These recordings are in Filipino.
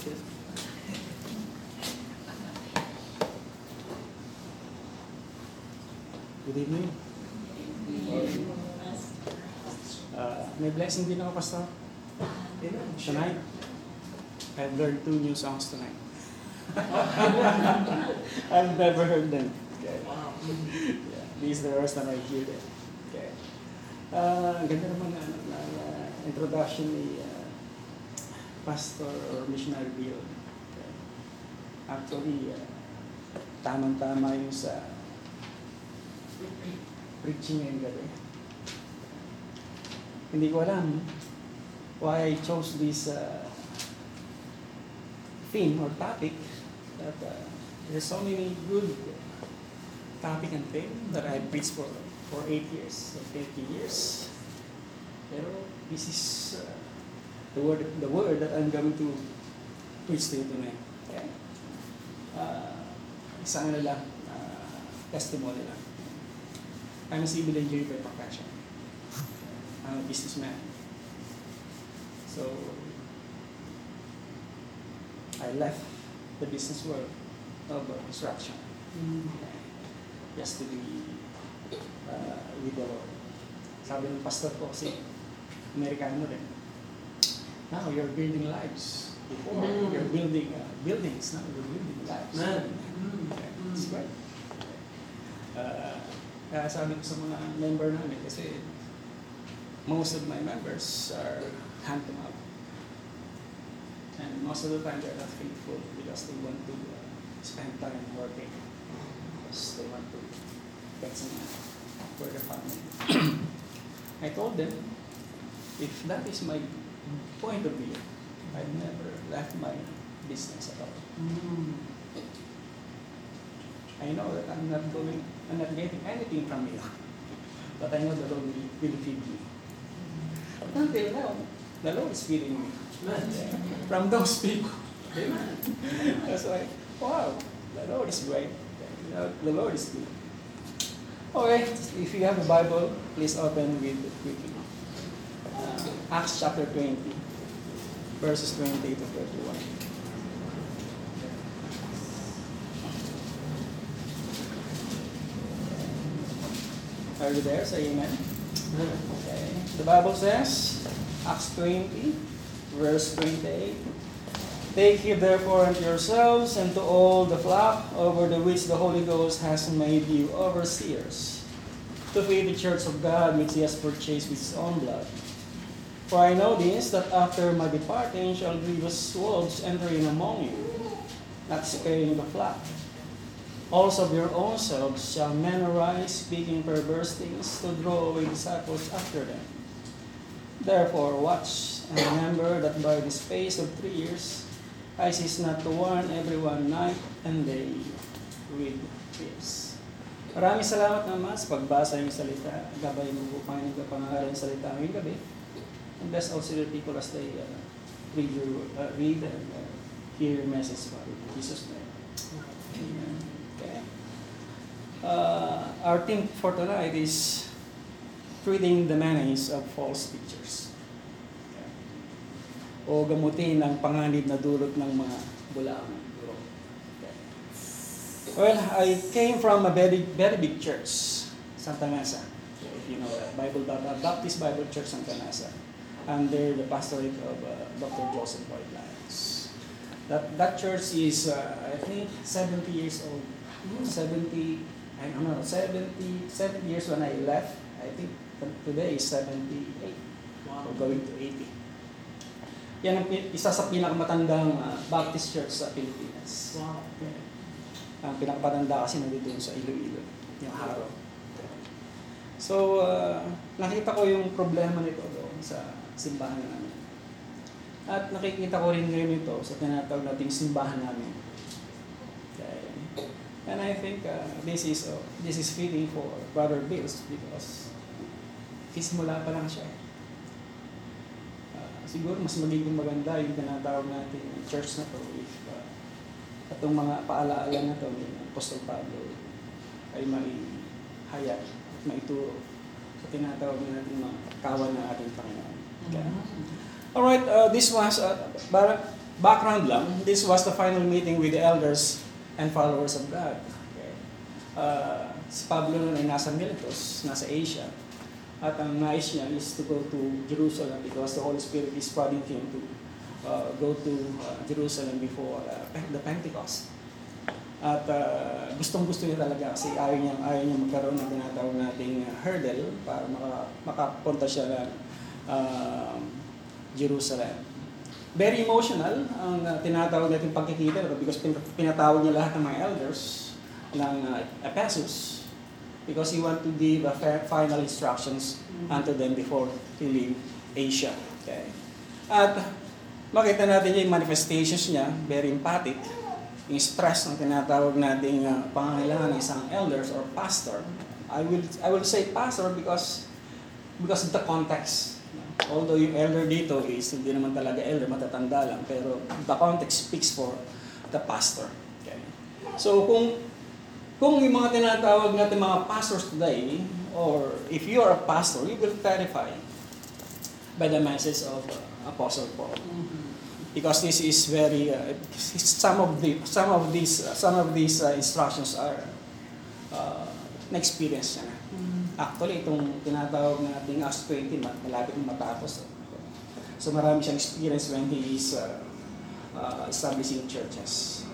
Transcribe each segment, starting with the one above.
Good evening. Uh, may blessing din ako, Pastor. Tonight, I've learned two new songs tonight. I've never heard them. Okay. Yeah, this is the first time I hear them. Okay. Uh, ganda naman na, na, na introduction ni uh, Pastor or Missionary Bill. Okay. Actually, uh, tamang-tama yung sa preaching ngayong gabi. Hindi ko alam why I chose this uh, theme or topic. That uh, there's so many good topic and theme that I preached for for eight years, or 50 years. Pero this is uh, the word the word that I'm going to preach to you tonight. Okay? Uh, isang ano lang, uh, testimony lang. I'm a civil engineer by profession. I'm a businessman. So, I left the business world of construction just to be uh, with the Lord. Sabi ng pastor ko kasi, Amerikano rin. Now you're building lives. Before, Mm. you're building uh, buildings. Now you're building lives. Man. Okay, That's right. Uh, kaya sabi ko sa mga member namin kasi most of my members are hand to mouth. And most of the time they're not faithful because they want to uh, spend time working. Because they want to get some money for their family. I told them, if that is my point of view, I've never left my business at all. Mm. I know that I'm not going, I'm not getting anything from you. But I know the Lord will, will feed me. But until now, the Lord is feeding me. From those people. Amen. That's why, wow, the Lord is great. The Lord is good. Okay, if you have a Bible, please open with it quickly. Acts chapter 20, verses 28 to 31. Are you there? Say amen. Okay. The Bible says, Acts 20, verse 28. Take heed therefore unto yourselves and to all the flock over the which the Holy Ghost has made you overseers, to feed the church of God which he has purchased with his own blood. For I know this, that after my departing shall grievous wolves enter in among you, not sparing the flock. Also of your own selves shall men arise, speaking perverse things, to draw away disciples after them. Therefore watch, and remember that by the space of three years I cease not to warn everyone night and day with tears. Maraming salamat naman sa pagbasa ng salita. Gabay mo po Panginoon ka pangalan ng salita ngayong gabi. And bless also the people as they uh, read, your, uh, read and uh, hear your message, Father. In Jesus' name. Amen. Okay. Uh, our theme for tonight is treating the menace of false teachers. Okay. O gamutin ang panganib na dulot ng mga bulaang guro. Okay. Well, I came from a very, very big church, Santa Mesa. So if you know that, Bible Baptist Bible Church Santa Mesa, under the pastorate of uh, Dr. Joseph Boyd Lyons. That that church is, uh, I think, 70 years old. 70, I don't know, 70, 70 years when I left. I think today is 78 or going to 80. Yan ang isa sa pinakamatandang uh, Baptist church sa Pilipinas. Wow. Ang pinakamatanda kasi nandito sa Iloilo, yung Haro. So, uh, nakita ko yung problema nito doon sa simbahan namin. At nakikita ko rin ngayon ito sa tinatawag nating simbahan namin. Okay. And I think uh, this is uh, this is fitting for Brother Bills because simula pa lang siya. Uh, siguro mas magiging maganda yung tinatawag natin church na to if uh, itong mga paalaala na to ni Apostol Pablo ay maihayag at maituro sa tinatawag natin mga kawan ng ating Panginoon. Okay? Alright, uh, this was, uh, ba- background lang, this was the final meeting with the elders and followers of God. Okay. Uh, si Pablo noon ay nasa Miletus, nasa Asia. At ang nais niya is to go to Jerusalem because the Holy Spirit is prodding him to uh, go to uh, Jerusalem before uh, the Pentecost. At uh, gustong gusto niya talaga kasi ayaw niya, ayaw niya magkaroon ng tinatawag nating uh, hurdle para maka, makapunta siya ng uh, Jerusalem. Very emotional ang uh, tinatawag natin pagkikita because pin- pinatawag niya lahat ng mga elders ng uh, Ephesus because he want to give a final instructions unto them before he leave Asia. Okay. At makita natin yung manifestations niya, very emphatic yung stress ng tinatawag nating uh, pangangailangan ng isang elders or pastor. I will I will say pastor because because of the context. Although yung elder dito is hindi naman talaga elder, matatanda lang, pero the context speaks for the pastor. Okay. So kung kung yung mga tinatawag natin mga pastors today, or if you are a pastor, you will clarify by the message of uh, Apostle Paul because this is very uh, some of the some of these uh, some of these uh, instructions are uh, na-experience niya na. Actually, itong tinatawag nating Acts 20, ma- malapit na matapos. So marami siyang experience when he is uh, uh, establishing churches.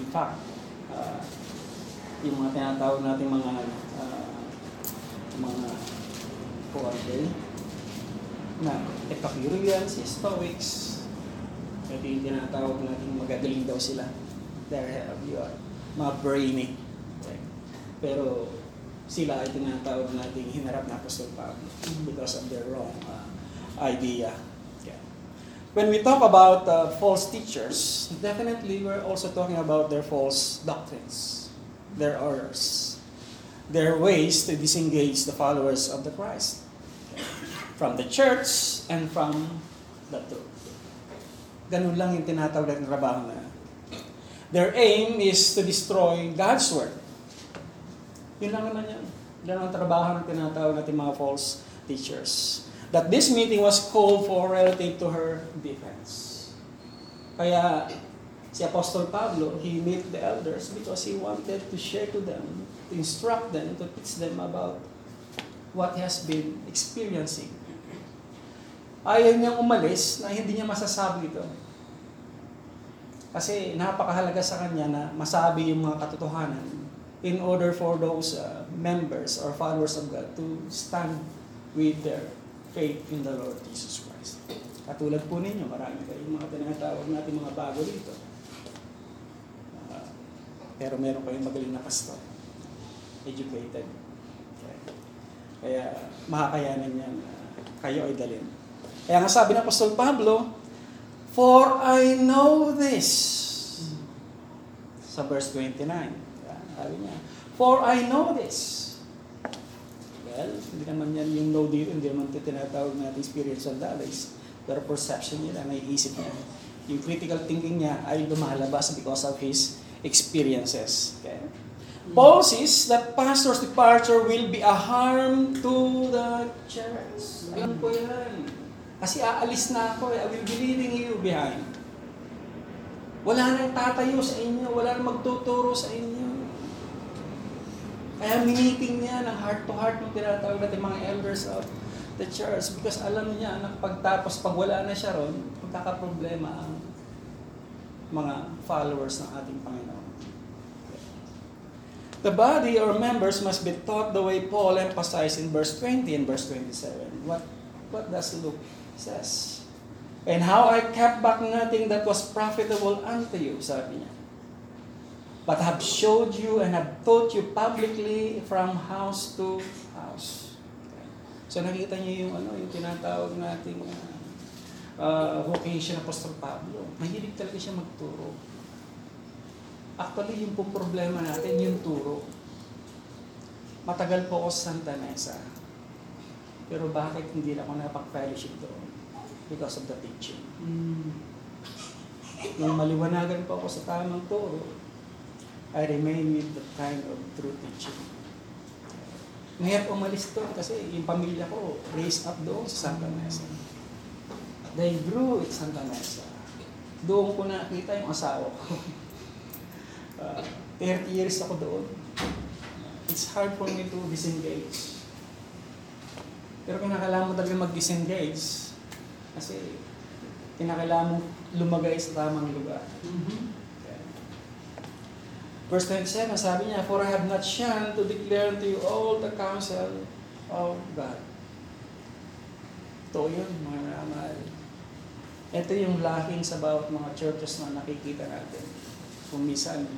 In fact, uh, yung mga tinatawag nating mga uh, mga kuwarte na Epicureans, Stoics, ito yung tinatawag natin magagaling daw sila. They're you are mga brainy. Pero sila ay tinatawag natin hinarap na Apostol Pablo because of their wrong uh, idea. Okay. When we talk about uh, false teachers, definitely we're also talking about their false doctrines, their errors, their ways to disengage the followers of the Christ from the church and from the truth. Ganun lang yung tinatawag natin trabaho na. Their aim is to destroy God's Word. Yun lang naman yan. Yan ang trabaho ng tinatawag natin mga false teachers. That this meeting was called for relative to her defense. Kaya si Apostol Pablo, he met the elders because he wanted to share to them, to instruct them, to teach them about what he has been experiencing. Ayaw niyang umalis na hindi niya masasabi ito. Kasi napakahalaga sa kanya na masabi yung mga katotohanan in order for those uh, members or followers of God to stand with their faith in the Lord Jesus Christ. Katulad po ninyo, marami kayong mga tinatawag natin mga bago dito. Uh, pero meron kayong magaling na pastor. Educated. Okay. Kaya makakayanan yan na kayo ay dalhin. Kaya nga sabi ng Apostol Pablo, For I know this. Sa verse 29. Sabi niya, For I know this. Well, hindi naman yan yung know dito, hindi naman ito tinatawag natin spiritual knowledge. Pero perception niya, naiisip niya. Yung critical thinking niya ay lumalabas because of his experiences. Okay? Paul says that pastor's departure will be a harm to the church. Alam ko yan. Kasi aalis na ako eh. I will be leaving you behind. Wala nang tatayo sa inyo. Wala nang magtuturo sa inyo. Kaya miniting niya ng heart to heart ng tinatawag natin mga elders of the church because alam niya na pagtapos, pag wala na siya ron, magkakaproblema ang mga followers ng ating Panginoon. The body or members must be taught the way Paul emphasized in verse 20 and verse 27. What, what does Luke says? And how I kept back nothing that was profitable unto you, sabi niya. But have showed you and have taught you publicly from house to house. Okay. So nakita niyo yung ano, yung tinatawag nating uh, uh, vocation ng Apostol Pablo. Mahilig talaga siya magturo. Actually, yung po problema natin, yung turo. Matagal po ako sa Santa Mesa. Pero bakit hindi ako napag-fellowship doon? Because of the teaching. Nung maliwanagan po ako sa tamang turo, I remain with the kind of true teaching. Ngayon umalis doon kasi yung pamilya ko raised up doon sa Santa Mesa. They grew at Santa Mesa. Doon ko nakita yung asawa ko. Uh, 30 years ako doon. It's hard for me to disengage. Pero kinakailangan mo talaga mag-disengage. Kasi kinakailangan mo lumagay sa tamang lugar. Okay. Verse 27, sabi niya, For I have not shunned to declare unto you all the counsel of God. Ito yun, mga minamahal. Ito yung lacking sa bawat mga churches na nakikita natin. Kung minsan,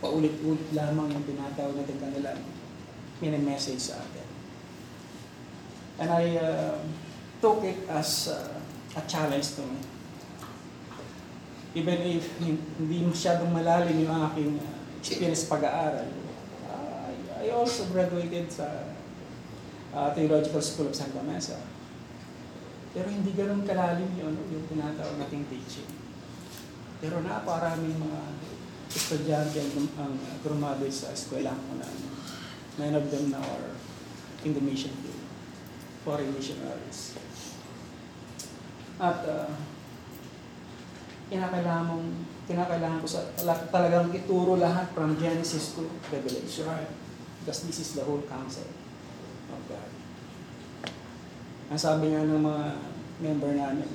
paulit-ulit lamang yung tinatawag natin kanilang mini-message sa atin. And I uh, took it as uh, a challenge to me. Even if hindi masyadong malalim yung aking uh, experience pag-aaral, uh, I, also graduated sa uh, Theological School of Santa Mesa. Pero hindi ganun kalalim yun, yung tinatawag nating teaching. Pero napakaraming mga estudyante ang, ang graduate sa eskwela ko na many of them now are in the mission field, foreign missionaries. At uh, kinakailangan mong, kinakailangan ko sa, tala- talagang ituro lahat from Genesis to Revelation. Right. Because this is the whole counsel of God. Ang sabi nga ng mga member namin,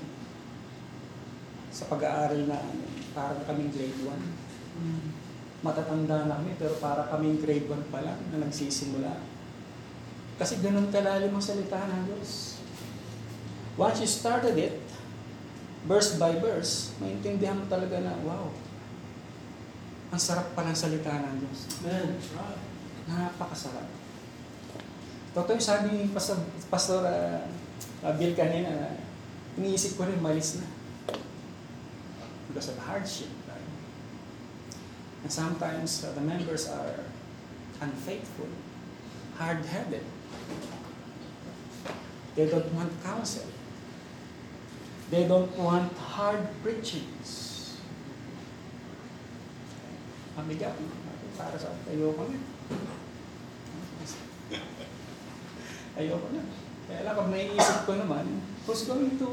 sa pag-aaral na ano, parang kaming grade 1. Matatanda na kami, pero para kaming grade 1 pa lang na nagsisimula. Kasi ganun kalalim ang salita ng Diyos. Once you started it, verse by verse, maintindihan mo talaga na, wow, ang sarap pa ng salita ng Diyos. Right. Napakasarap. Totoo yung sabi ni Pastor, Pastor uh, uh, Bill kanina na iniisip ko rin malis na. Because of hardship. Right? And sometimes uh, the members are unfaithful, hard-headed. They don't want counsel. They don't want hard preachings. Mabigat. Para sa ayoko na. Ayoko na. Kaya lang, pag naiisip ko naman, who's going to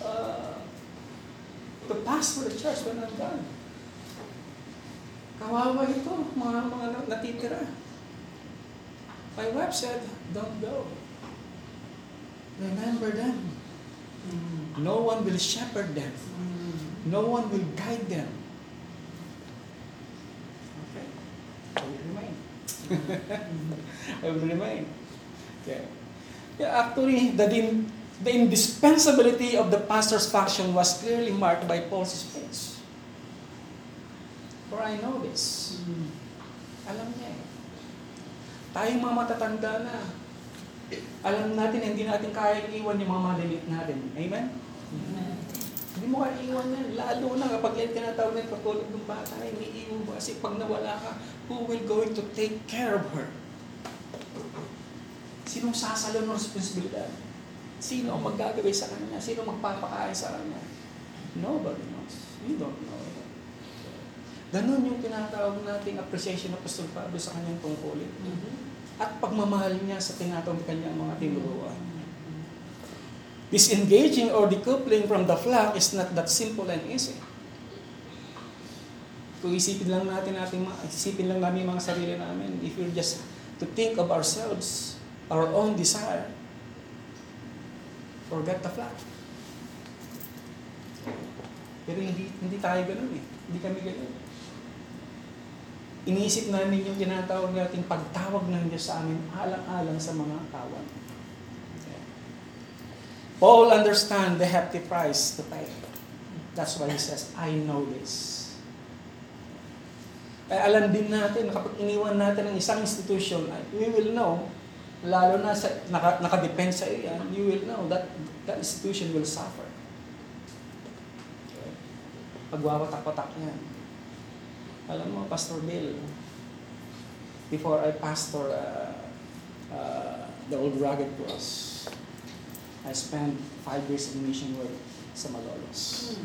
uh, to pass for the church when I'm done? Kawawa ito, mga, mga na- natitira. My wife said, don't go. Remember them. No one will shepherd them. No one will guide them. Okay. I will remain. I will remain. Okay. Yeah, actually, the, din- the indispensability of the pastor's function was clearly marked by Paul's speech. For I know this. Alam niya eh. Tayong mga matatanda na, alam natin na hindi natin kaya iwan yung mga maliliit natin. Amen? Hindi mo kaya iwan yan. Lalo na kapag yan tinatawag na katulad ng bata, hindi iwan mo. Kasi pag nawala ka, who will going to take care of her? Sinong sasalo ng responsibilidad? Sino ang maggagawin sa kanya? Sino magpapakain sa kanya? Nobody knows. We don't know. Ganon yung tinatawag nating appreciation ng Apostol Pablo sa kanyang tungkulin. At pagmamahal niya sa tinatawag kanyang mga tinuruan. Disengaging or decoupling from the flock is not that simple and easy. Kung isipin lang natin natin, isipin lang namin mga sarili namin, if we're just to think of ourselves, our own desire, forget the flock. Pero hindi hindi tayo ganun eh. Hindi kami ganun. Iniisip namin yung tinatawag nating pagtawag ng Diyos sa amin alang-alang sa mga kawan. Paul understand the hefty price to pay. That's why he says, I know this. Kaya alam din natin, na kapag iniwan natin ang isang institution, we will know, lalo na sa, naka, nakadepend sa iyo yan, you will know that that institution will suffer. Pagwawatak-watak yan. Alam mo, Pastor Bill, before I pastor uh, uh, the Old Rugged Cross, I spent five years in mission work sa Malolos.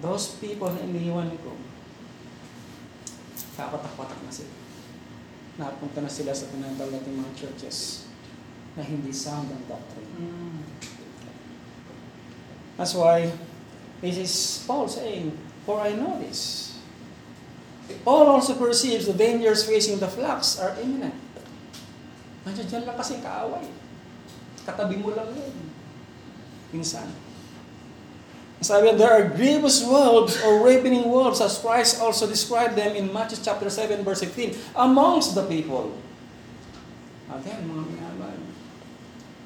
Those people na iniwan ko, kapatak-patak na sila. Napunta na sila sa tinatawag natin mga churches na hindi sound ang doctrine. That's why this is Paul saying, For I know this. Paul also perceives the dangers facing the flocks are imminent. Nandiyan dyan lang kasi kaaway. Katabi mo lang yun. Minsan. Sabi, there are grievous wolves or ravening wolves as Christ also described them in Matthew chapter 7 verse 15 amongst the people. Again, mga minamahal,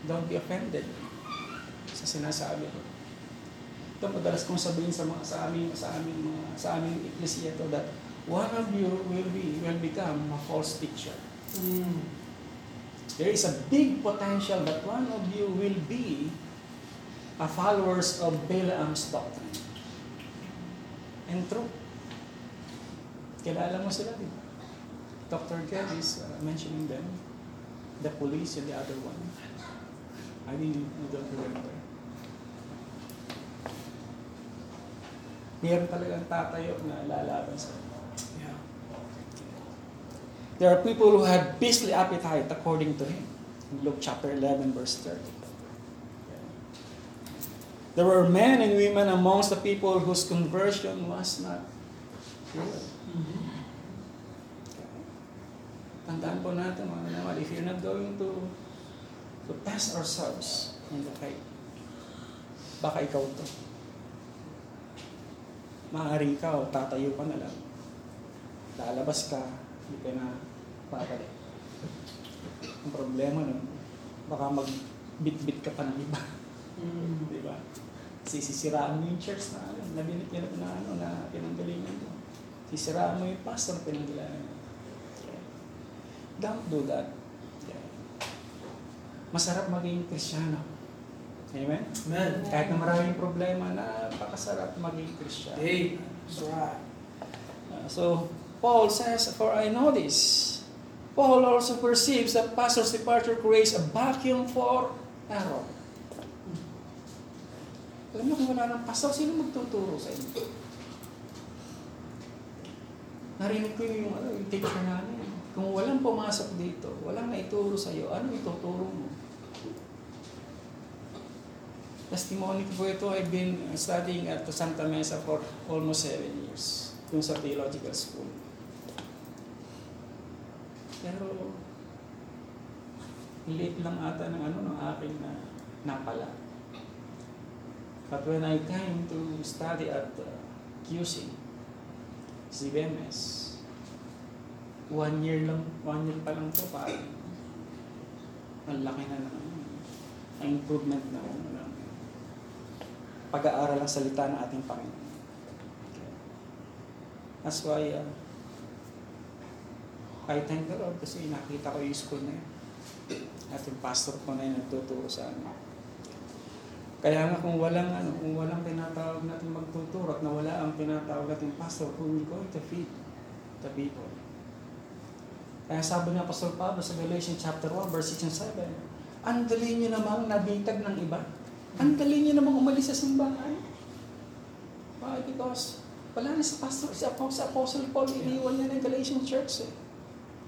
don't be offended sa sinasabi ko. Ito madalas kong sabihin sa mga sa aming sa aming mga sa aming iglesia to that one of you will be will become a false teacher. There is a big potential that one of you will be a followers of Balaam's doctrine. And true. Kilala mo sila, di ba? Dr. Kev is uh, mentioning them. The police and the other one. I really don't remember. Meron talagang tatayo na lalaban sa Yeah. There are people who had beastly appetite according to him. In Luke chapter 11 verse 30. There were men and women amongst the people whose conversion was not real. Tandaan po natin mga naman, if you're not going to to test ourselves in the faith, baka ikaw to. Maaari ikaw, tatayo ka na lang. Lalabas ka, hindi ka na babalik. Ang problema nun, baka magbit-bit ka pa ng iba. Di ba? Sisisiraan mo yung church na ano, na binit niya na ano, na pinanggalingan mo. Sisiraan mo yung pastor na pinanggalingan mo. Don't do that. Masarap maging Krisyano. Amen? Amen. Kahit na maraming problema, napakasarap maging Krisyano. Hey, that's right. Uh, so, Paul says, For I know this. Paul also perceives that pastor's departure creates a vacuum for error. Alam niyo kung wala ng pastor, sino magtuturo sa inyo? Narinig ko yung, ano, yung teacher namin. Kung walang pumasok dito, walang naituro sa iyo, ano ituturo mo? Testimony ko po ito, I've been studying at Santa Mesa for almost seven years. Yung sa theological school. Pero, late lang ata ng ano, ng aking na napala. But when I came to study at uh, QC, CBMS, one year lang, one year pa lang to, parang ang laki na ng improvement na ano, pag-aaral ng salita ng ating Panginoon. That's why uh, I thank the Lord kasi nakita ko yung school na yun. At yung pastor ko na yun nagtuturo sa amin. Kaya nga kung walang ano, kung walang tinatawag natin magtuturo at nawala ang tinatawag natin pastor, who will going to feed the people? Kaya sabi nga Pastor Pablo sa Galatians chapter 1 verse 6 and 7, ang dali nyo namang nabitag ng iba. Ang dali nyo namang umalis sa simbahan. Why? Because wala na sa pastor, si Apostle, si Apostle Paul, iniwan niya ng Galatian church eh.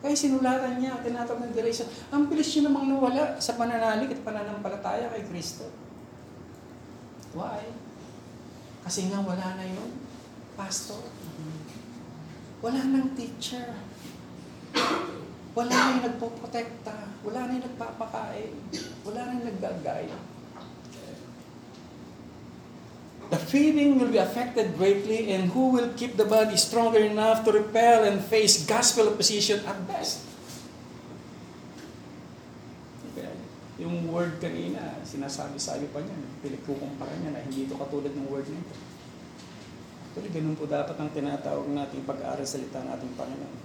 Kaya sinulatan niya, tinatawag ng Galatian, ang bilis nyo namang nawala sa pananalig at pananampalataya kay Kristo. Why? Kasi nga wala na yung pastor. Wala nang teacher. Wala na yung nagpoprotekta. Wala na yung nagpapakain. Wala na yung nagdagay. The feeding will be affected greatly and who will keep the body stronger enough to repel and face gospel opposition at best? Okay. Yung word kanina, sinasabi-sabi pa niya, pinagkukumpara niya na hindi ito katulad ng word nito. Actually, ganun po dapat ang tinatawag nating pag-aaral salita ng ating Panginoon.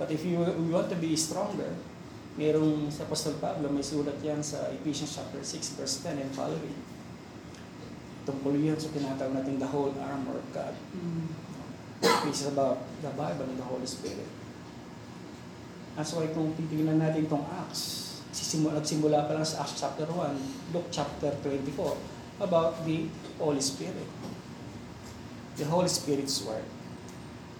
But if you want to be stronger, merong sa Apostol Pablo, may sulat yan sa Ephesians chapter 6 verse 10 and following. Tungkol yan sa tinatawag natin the whole armor of God. Which is about the Bible and the Holy Spirit. That's why kung titignan natin itong Acts, sisimula, nagsimula pa lang sa Acts chapter 1, Luke chapter 24, about the Holy Spirit. The Holy Spirit's work.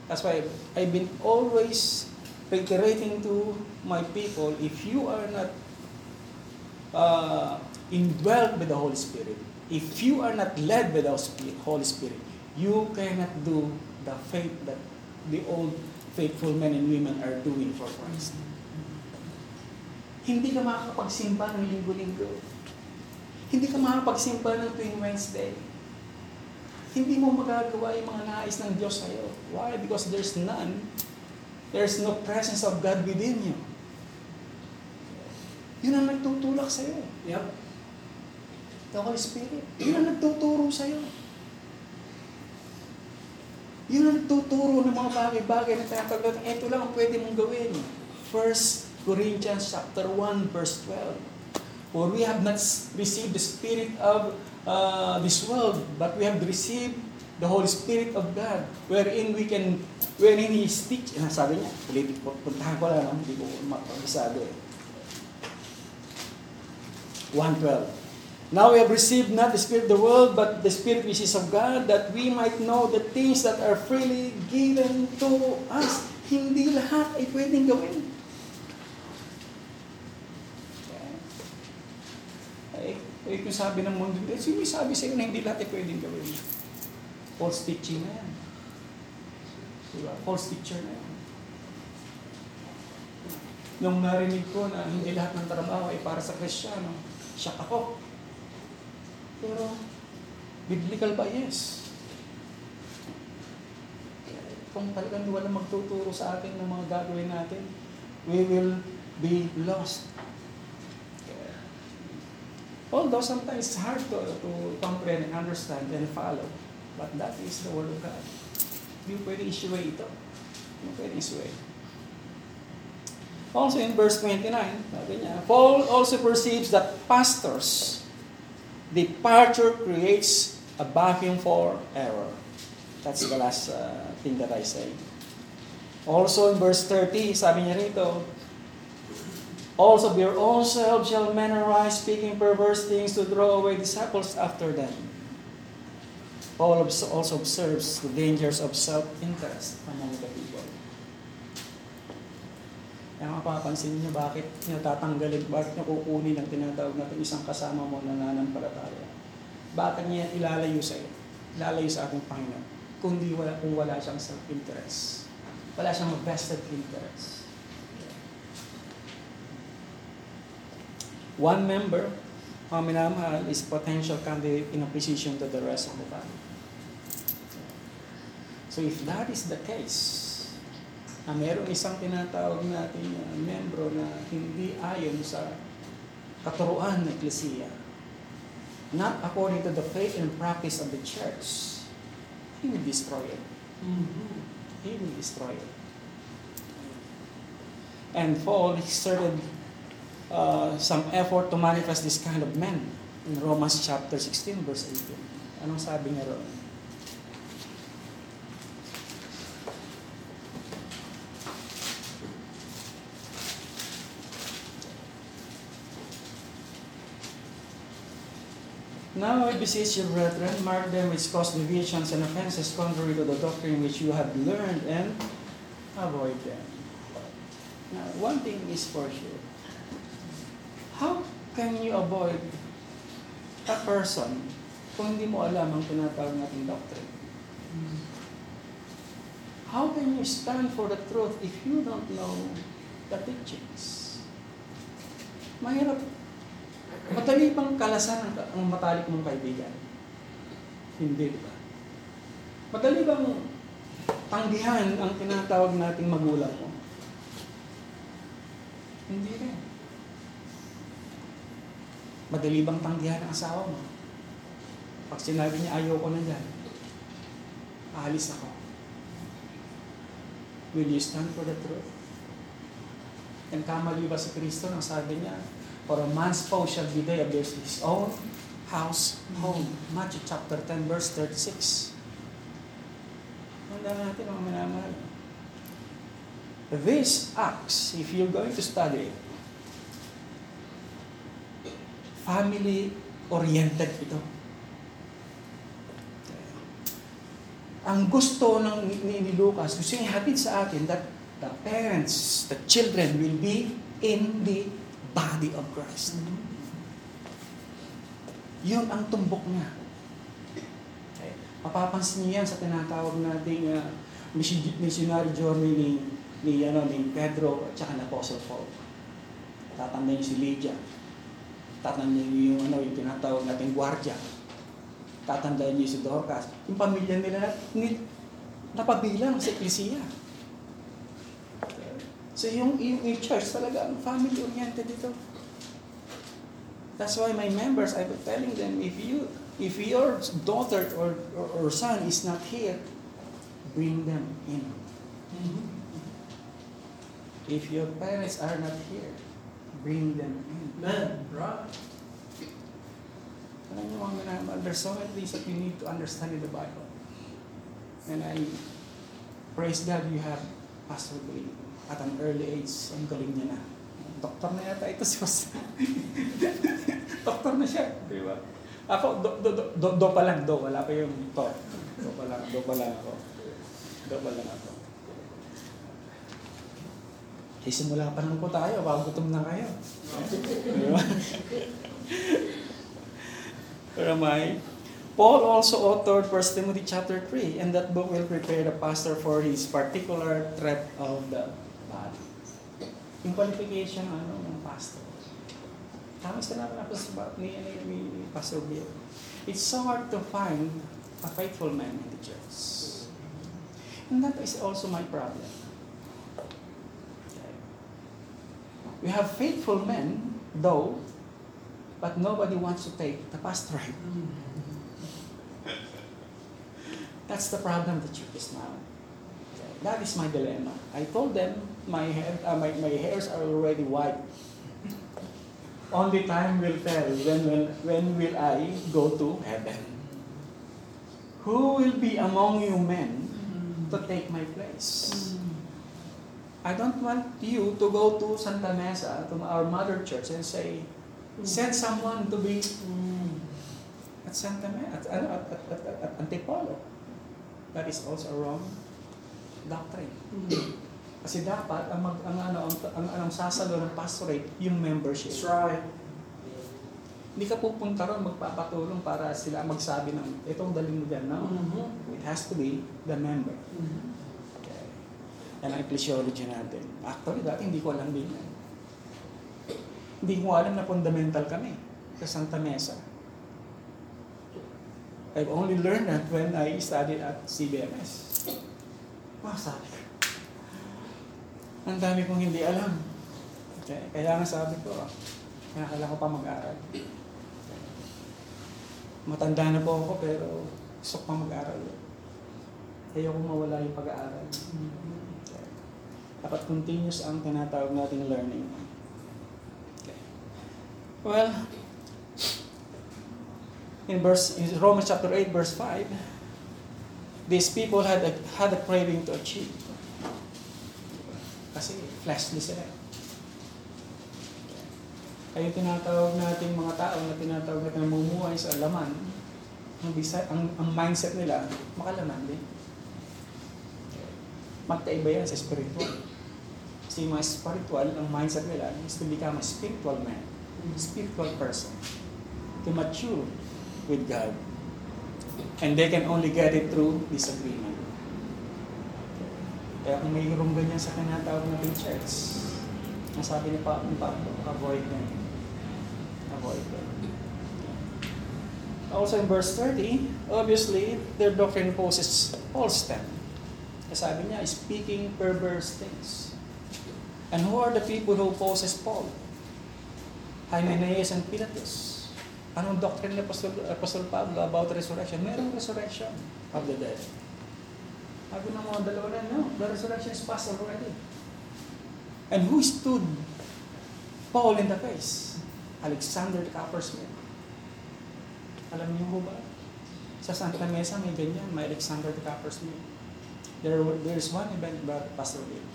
That's why I've been always reiterating to my people, if you are not uh, indwelt with the Holy Spirit, If you are not led by the Holy Spirit, you cannot do the faith that the old faithful men and women are doing for Christ. Hindi ka makakapagsimba ng linggo-linggo. Hindi ka makakapagsimba ng tuwing Wednesday. Hindi mo magagawa yung mga nais ng Diyos sa'yo. Why? Because there's none. There's no presence of God within you. Yun ang nagtutulak sa'yo. Yep. The Holy Spirit. Yun ang nagtuturo sa'yo. Yun ang nagtuturo ng mga bagay-bagay na tinatawag natin. Ito lang ang pwede mong gawin. 1 Corinthians chapter 1 verse 12. For we have not received the spirit of uh, this world, but we have received the Holy Spirit of God, wherein we can, wherein He is teach. Ah, sabi niya, ulitin ko, puntahan ko lang, hindi ko mapagsabi. 1.12 Now we have received not the Spirit of the world, but the Spirit which is of God, that we might know the things that are freely given to us. Hindi lahat ay pwedeng gawin. Okay? Eh, kung sabi ng mundo, eh, sino sabi sa'yo na hindi lahat ay pwedeng gawin? False teaching na yan. Diba? False teacher na yan. Nung narinig ko na hindi lahat ng trabaho ay para sa Kristyano, shock ako. Pero, biblical ba? Yes. Kung talagang wala magtuturo sa atin ng mga gagawin natin, we will be lost. Although sometimes it's hard to, to comprehend and understand and follow, but that is the Word of God. Hindi pwede issue ito. Hindi pwede issue Also in verse 29, sabi niya, Paul also perceives that pastors departure creates a vacuum for error. That's the last uh, thing that I say. Also in verse 30, sabi niya rito, Also, your own selves shall men speaking perverse things to draw away disciples after them. Paul also observes the dangers of self-interest among the people. Kaya mapapansin niyo bakit niyo tatanggalin, bakit niyo kukunin ang tinatawag natin isang kasama mo na nananampalataya. Bakit niya ilalayo sa iyo? Ilalayo sa ating Panginoon. Kundi wala, kung wala siyang self-interest. Wala siyang vested interest. One member, mga minamahal, is potential candidate in opposition to the rest of the body. So if that is the case, na merong isang tinatawag natin uh, membro na hindi ayon sa katuruan ng Eklesiya, not according to the faith and practice of the church, he will destroy it. Mm-hmm. He will destroy it. And Paul exerted uh, some effort to manifest this kind of men in Romans chapter 16 verse 18. Anong sabi niya roon? Now I beseech you, brethren, mark them which cause divisions and offenses contrary to the doctrine which you have learned and avoid them. Now, one thing is for sure. How can you avoid a person kung hindi mo alam ang tinatawag nating doctrine? How can you stand for the truth if you don't know the teachings? Mahirap. Madali bang kalasan ang, ang matalik mong kaibigan? Hindi, di ba? Madali bang tanggihan ang tinatawag nating magulang mo? Hindi rin. Madali bang tanggihan ang asawa mo? Pag sinabi niya, ayoko na dyan, aalis ako. Will you stand for the truth? And kamali ba si Kristo nang sabi niya, For a man's foe shall be there of his own house, home. Matthew chapter 10, verse 36. Handa natin mga minamahal. These acts, if you're going to study, family-oriented ito. Ang gusto ng ni, ni Lucas, gusto niya hatid sa atin that the parents, the children will be in the body of Christ. Yun ang tumbok niya. Okay. Mapapansin niyo yan sa tinatawag nating uh, mission- missionary journey ni, ni, ano, ni Pedro at saka ni Apostle Paul. Tatanda niyo si Lydia. Tatanda niyo yung, ano, yung tinatawag nating gwardiya. Tatandaan niyo si Dorcas. Yung pamilya nila, ni, napabilang sa eklesiya. So yung, yung, yung church talaga, family-oriented ito. That's why my members, I was telling them, if you, if your daughter or, or, or son is not here, bring them in. Mm-hmm. If your parents are not here, bring them in. Amen. Right. Alam niyo mga minamahal, there's so many things that you need to understand in the Bible. And I praise God you have Pastor Billy at an early age. Ang galing niya na. Doktor na yata ito si Pastor. Doktor na siya. Di ba? Ako, do, do, do, do, do pa lang, do. Wala pa yung to. Do pa lang, do pa lang ako. Do pa lang ako. Eh, simula pa lang po tayo, bago gutom na kayo. Di ba? Where am I? Paul also authored 1 Timothy chapter 3, and that book will prepare the pastor for his particular threat of the. Yung qualification ano, ng pastor. Tama sinabi na po sa ni, ni, ni, Pastor Bill. It's so hard to find a faithful man in the church. And that is also my problem. We have faithful men, though, but nobody wants to take the pastorate. That's the problem the church now. That is my dilemma. I told them my hair, uh, my, my hairs are already white. Only time will tell when, when, when will I go to heaven. Who will be among you men to take my place? I don't want you to go to Santa Mesa, to our mother church, and say, send someone to be at Santa Mesa, at, at, at, at, at Antipolo. That is also wrong doctrine. Kasi dapat ang mag ang ano ang, ang, ang, sasalo ng pastorate yung membership. That's right. Hindi ka pupunta ron magpapatulong para sila magsabi ng itong dalhin mo dyan. No? Mhm. It has to be the member. Okay. Yan ang ecclesiology natin. Actually, dati hindi ko alam din yan. Hindi ko alam na fundamental kami sa Santa Mesa. I've only learned that when I studied at CBMS. Wow, sabi ko. Ang dami kong hindi alam. Okay. Kaya nga sabi ko, kaya kailangan ko pa mag-aral. Matanda na po ako pero gusto ko pa mag-aral. Ayoko mawala yung pag-aaral. Okay. Dapat continuous ang tinatawag nating learning. Okay. Well, in verse in Romans chapter 8 verse 5, these people had a, had a craving to achieve. Kasi fleshly sila. Ay yung tinatawag nating mga tao na tinatawag natin namumuhay sa laman, ang, bisa, ang, ang mindset nila, makalaman din. Magkaiba yan sa spiritual. Kasi yung mga spiritual, ang mindset nila is to become a spiritual man, spiritual person, to mature with God. And they can only get it through disagreement. Kaya kung mayroong ganyan sa tinatawag nating church, nasabi ni Pa- ni Pablo, avoid them. Avoid them. Also in verse 30, obviously, their doctrine opposes Paul's stand. Sabi niya, speaking perverse things. And who are the people who opposes Paul? Hymenaeus and Pilatus. Anong doctrine ni Apostol, Apostol Pablo about resurrection? Merong resurrection of the dead. Sabi ng mga dalawa na, no, the resurrection is past already. And who stood Paul in the face? Alexander the Coppersmith. Alam niyo ba? Sa Santa Mesa may ganyan, may Alexander the Coppersmith. There, there is one event about Pastor Bill.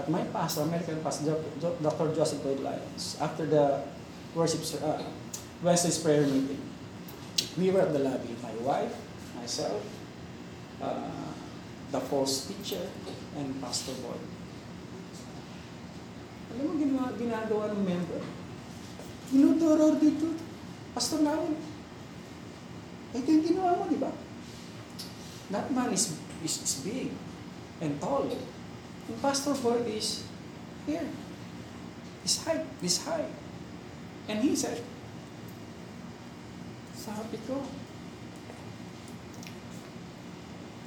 At my pastor, American pastor, Dr. Joseph Lloyd Lyons, after the worship, uh, Wednesday's prayer meeting, we were at the lobby, my wife, myself, uh, the false teacher, and Pastor Boyd. Alam mo ginawa, ginagawa ng member? Tinuturo dito. Pastor namin. Ito yung ginawa mo, di ba? That man is, is, is big and tall. And Pastor Boyd is here. This height, this high. And he said, sabi ko,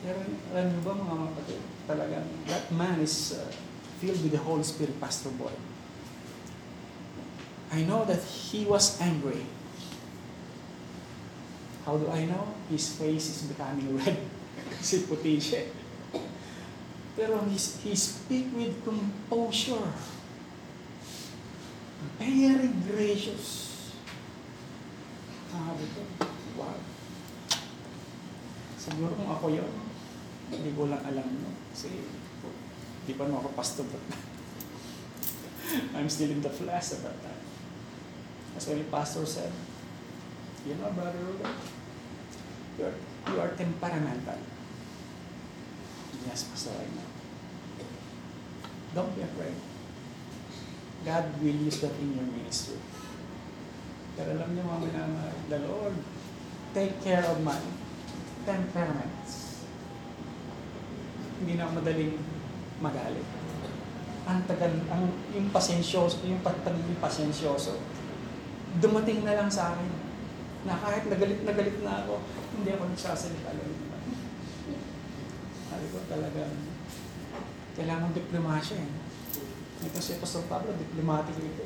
pero alam niyo ba mga kapatid, talagang that man is uh, filled with the Holy Spirit, Pastor Boy. I know that he was angry. How do I know? His face is becoming red. Kasi puti siya. Pero he, he speak with composure. Very gracious. Sabi ko, wow. Siguro kung ako yun, hindi ko lang alam no? Kasi, di pa naman ako pastor but I'm still in the flesh at that time. As when the pastor said, you know, Brother Ruben, you are, you are temperamental. Yes, Pastor, I know. Don't be afraid. God will use that in your ministry. Pero alam niyo mga minamahal, the Lord take care of my temperaments. Hindi na madaling magalit. Ang tagal, ang, yung pasensyoso, yung pag- pagiging pasensyoso, dumating na lang sa akin na kahit nagalit na galit na ako, hindi ako nagsasalita lang. Sabi ko talagang, kailangan diplomasya eh. Ito si Pastor Pablo, diplomatic ito.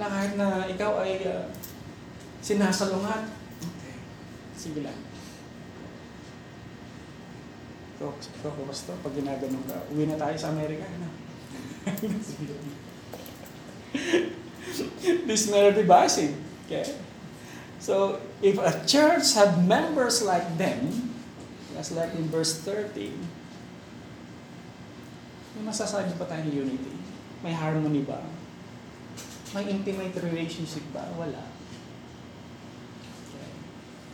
Na kahit na ikaw ay uh, sinasalungat, okay, sige lang. So Pastor, pag ginaganon ka, uwi na tayo sa Amerika. Ano? this melody basing. Okay? So, if a church had members like them, as like in verse 13, may masasabi pa tayong unity? May harmony ba? May intimate relationship ba? Wala. Okay.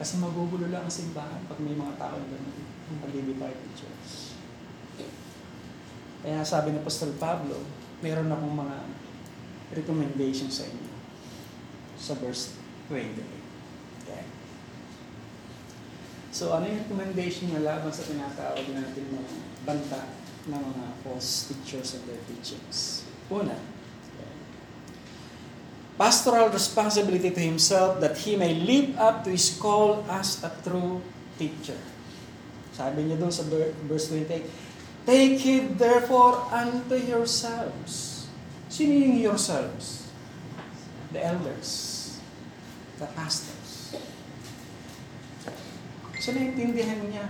Kasi magugulo lang ang simbahan pag may mga tao ganun ang pag-divide ng church. Kaya sabi ni Apostol Pablo, meron akong mga recommendation sa inyo sa verse 20. Okay. So ano yung recommendation niya laban sa tinatawag natin mga banta ng mga false teachers and their teachings? Una, pastoral responsibility to himself that he may live up to his call as a true teacher. Sabi niya doon sa ver- verse 28, Take heed therefore unto yourselves. Sino yung yourselves? The elders. The pastors. So naintindihan niya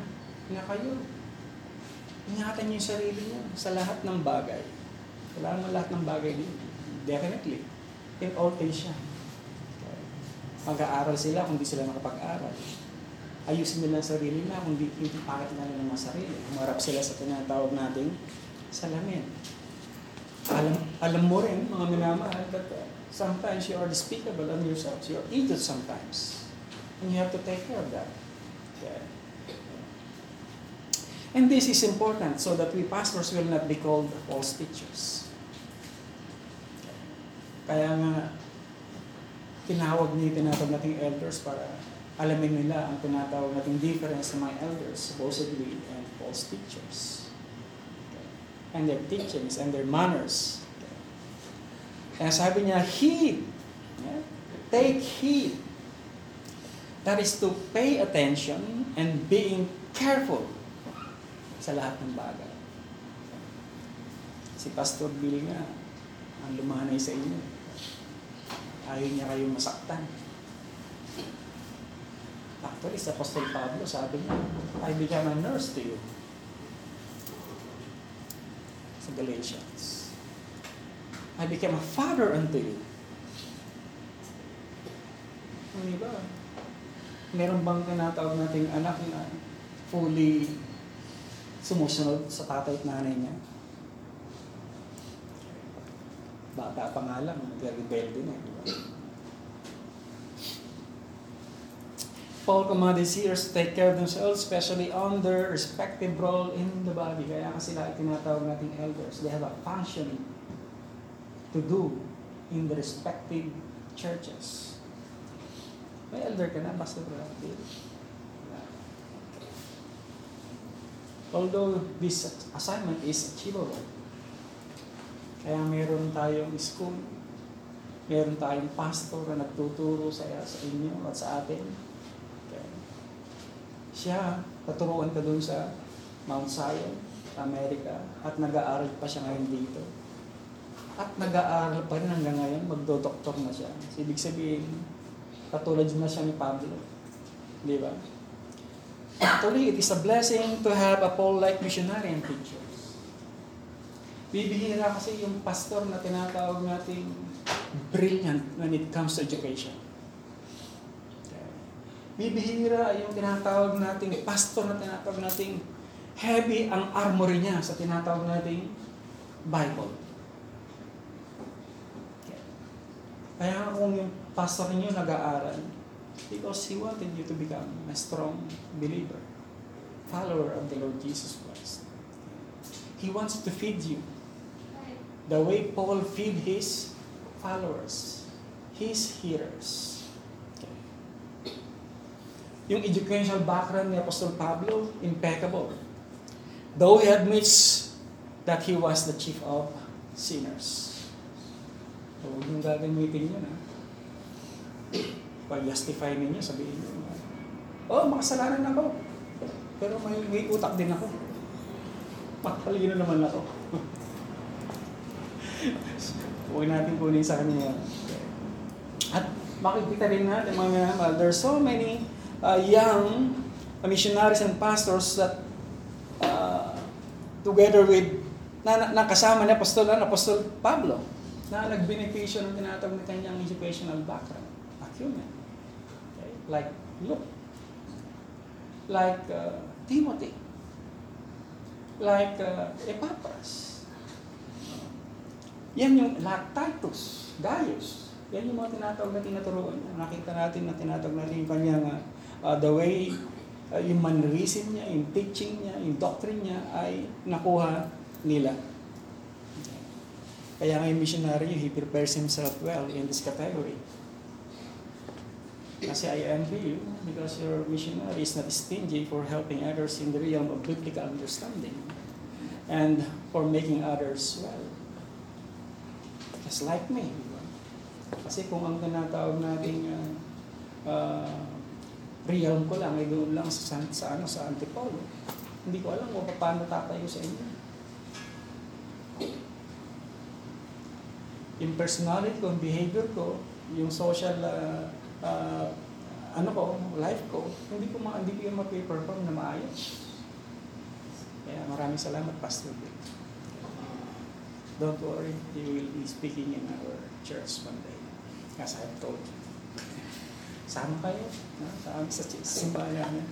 na kayo. Ingatan niyo yung sarili niyo sa lahat ng bagay. Wala naman lahat ng bagay din. Definitely. In all siya. Mag-aaral sila kung di sila nakapag-aral ayusin nila ang sarili nila, kung hindi pangit na nila ng sarili. Umarap sila sa tinatawag nating salamin. Alam, alam mo rin, mga minamahal, that uh, sometimes you are despicable on yourselves. You are evil sometimes. And you have to take care of that. Okay. And this is important so that we pastors will not be called false teachers. Kaya nga, tinawag niyo tinatawag nating elders para alamin nila ang tinatawag nating difference ng mga elders, supposedly, and false teachers. And their teachings and their manners. Kaya sabi niya, heed. Take heed. That is to pay attention and being careful sa lahat ng bagay. Si Pastor Bill nga, ang lumanay sa inyo. Ayaw niya kayong masaktan. Actually, sa Apostol Pablo, sabi niya, I became a nurse to you. Sa Galatians. I became a father unto you. Ano ba? Meron bang tinatawag nating anak na fully sumusunod sa tatay at nanay niya? Bata pa nga lang, nag-rebelde na. Di Paul commanded seers to take care of themselves, especially on their respective role in the body. Kaya nga sila ay tinatawag nating elders. They have a function to do in the respective churches. May elder ka na, Pastor Bill? Although this assignment is achievable, kaya meron tayong school, meron tayong pastor na nagtuturo sa, sa inyo at sa atin. Siya, paturuan ka dun sa Mount Zion, Amerika, at nag-aaral pa siya ngayon dito. At nag-aaral pa rin hanggang ngayon, magdodoktor na siya. So, ibig sabihin, katulad na siya ni Pablo. Di ba? Actually, it is a blessing to have a Paul-like missionary and teachers. Bibihira kasi yung pastor na tinatawag nating brilliant when it comes to education. Bibihira yung tinatawag nating pastor na tinatawag nating heavy ang armory niya sa tinatawag nating Bible. Kaya kung yung pastor niyo nag-aaral, because he wanted you to become a strong believer, follower of the Lord Jesus Christ. He wants to feed you the way Paul feed his followers, his hearers. Yung educational background ni Apostol Pablo, impeccable. Though he admits that he was the chief of sinners. So, huwag yung gagamitin yun, ha? pag-justify ninyo, sabihin nyo, oh, makasalanan ako. Pero may, may utak din ako. Matalino naman ako. Huwag natin kunin sa kanya. At makikita rin natin mga uh, there's so many uh, young missionaries and pastors that uh, together with na, na, nakasama ni Apostol, na Apostol Pablo na nagbenepisyo ng tinatawag na kanyang educational background, acumen. Okay? Like Luke, like uh, Timothy, like uh, Epaphras. Yan yung like Titus, Gaius. Yan yung mga tinatawag na tinuturuan niya. Nakita natin na tinatawag natin yung kanyang uh, the way, uh, yung mannerism niya, yung teaching niya, yung doctrine niya ay nakuha nila. Kaya nga yung missionary, he prepares himself well in this category. Kasi I envy you because your missionary is not stingy for helping others in the realm of biblical understanding and for making others well. Just like me. Kasi kung ang tinatawag nating uh, uh, realm ko lang ay doon lang sa, sa, ano, sa Antipolo, hindi ko alam kung paano tatayo sa inyo. Yung personality ko, yung behavior ko, yung social uh, uh, ano ko, life ko, hindi ko ma hindi ko yung ma-perform na maayos. Kaya maraming salamat, Pastor Bill. Don't worry, you will be speaking in our church one day. As I have told you. Sama kayo no? sa amin sa simbahan.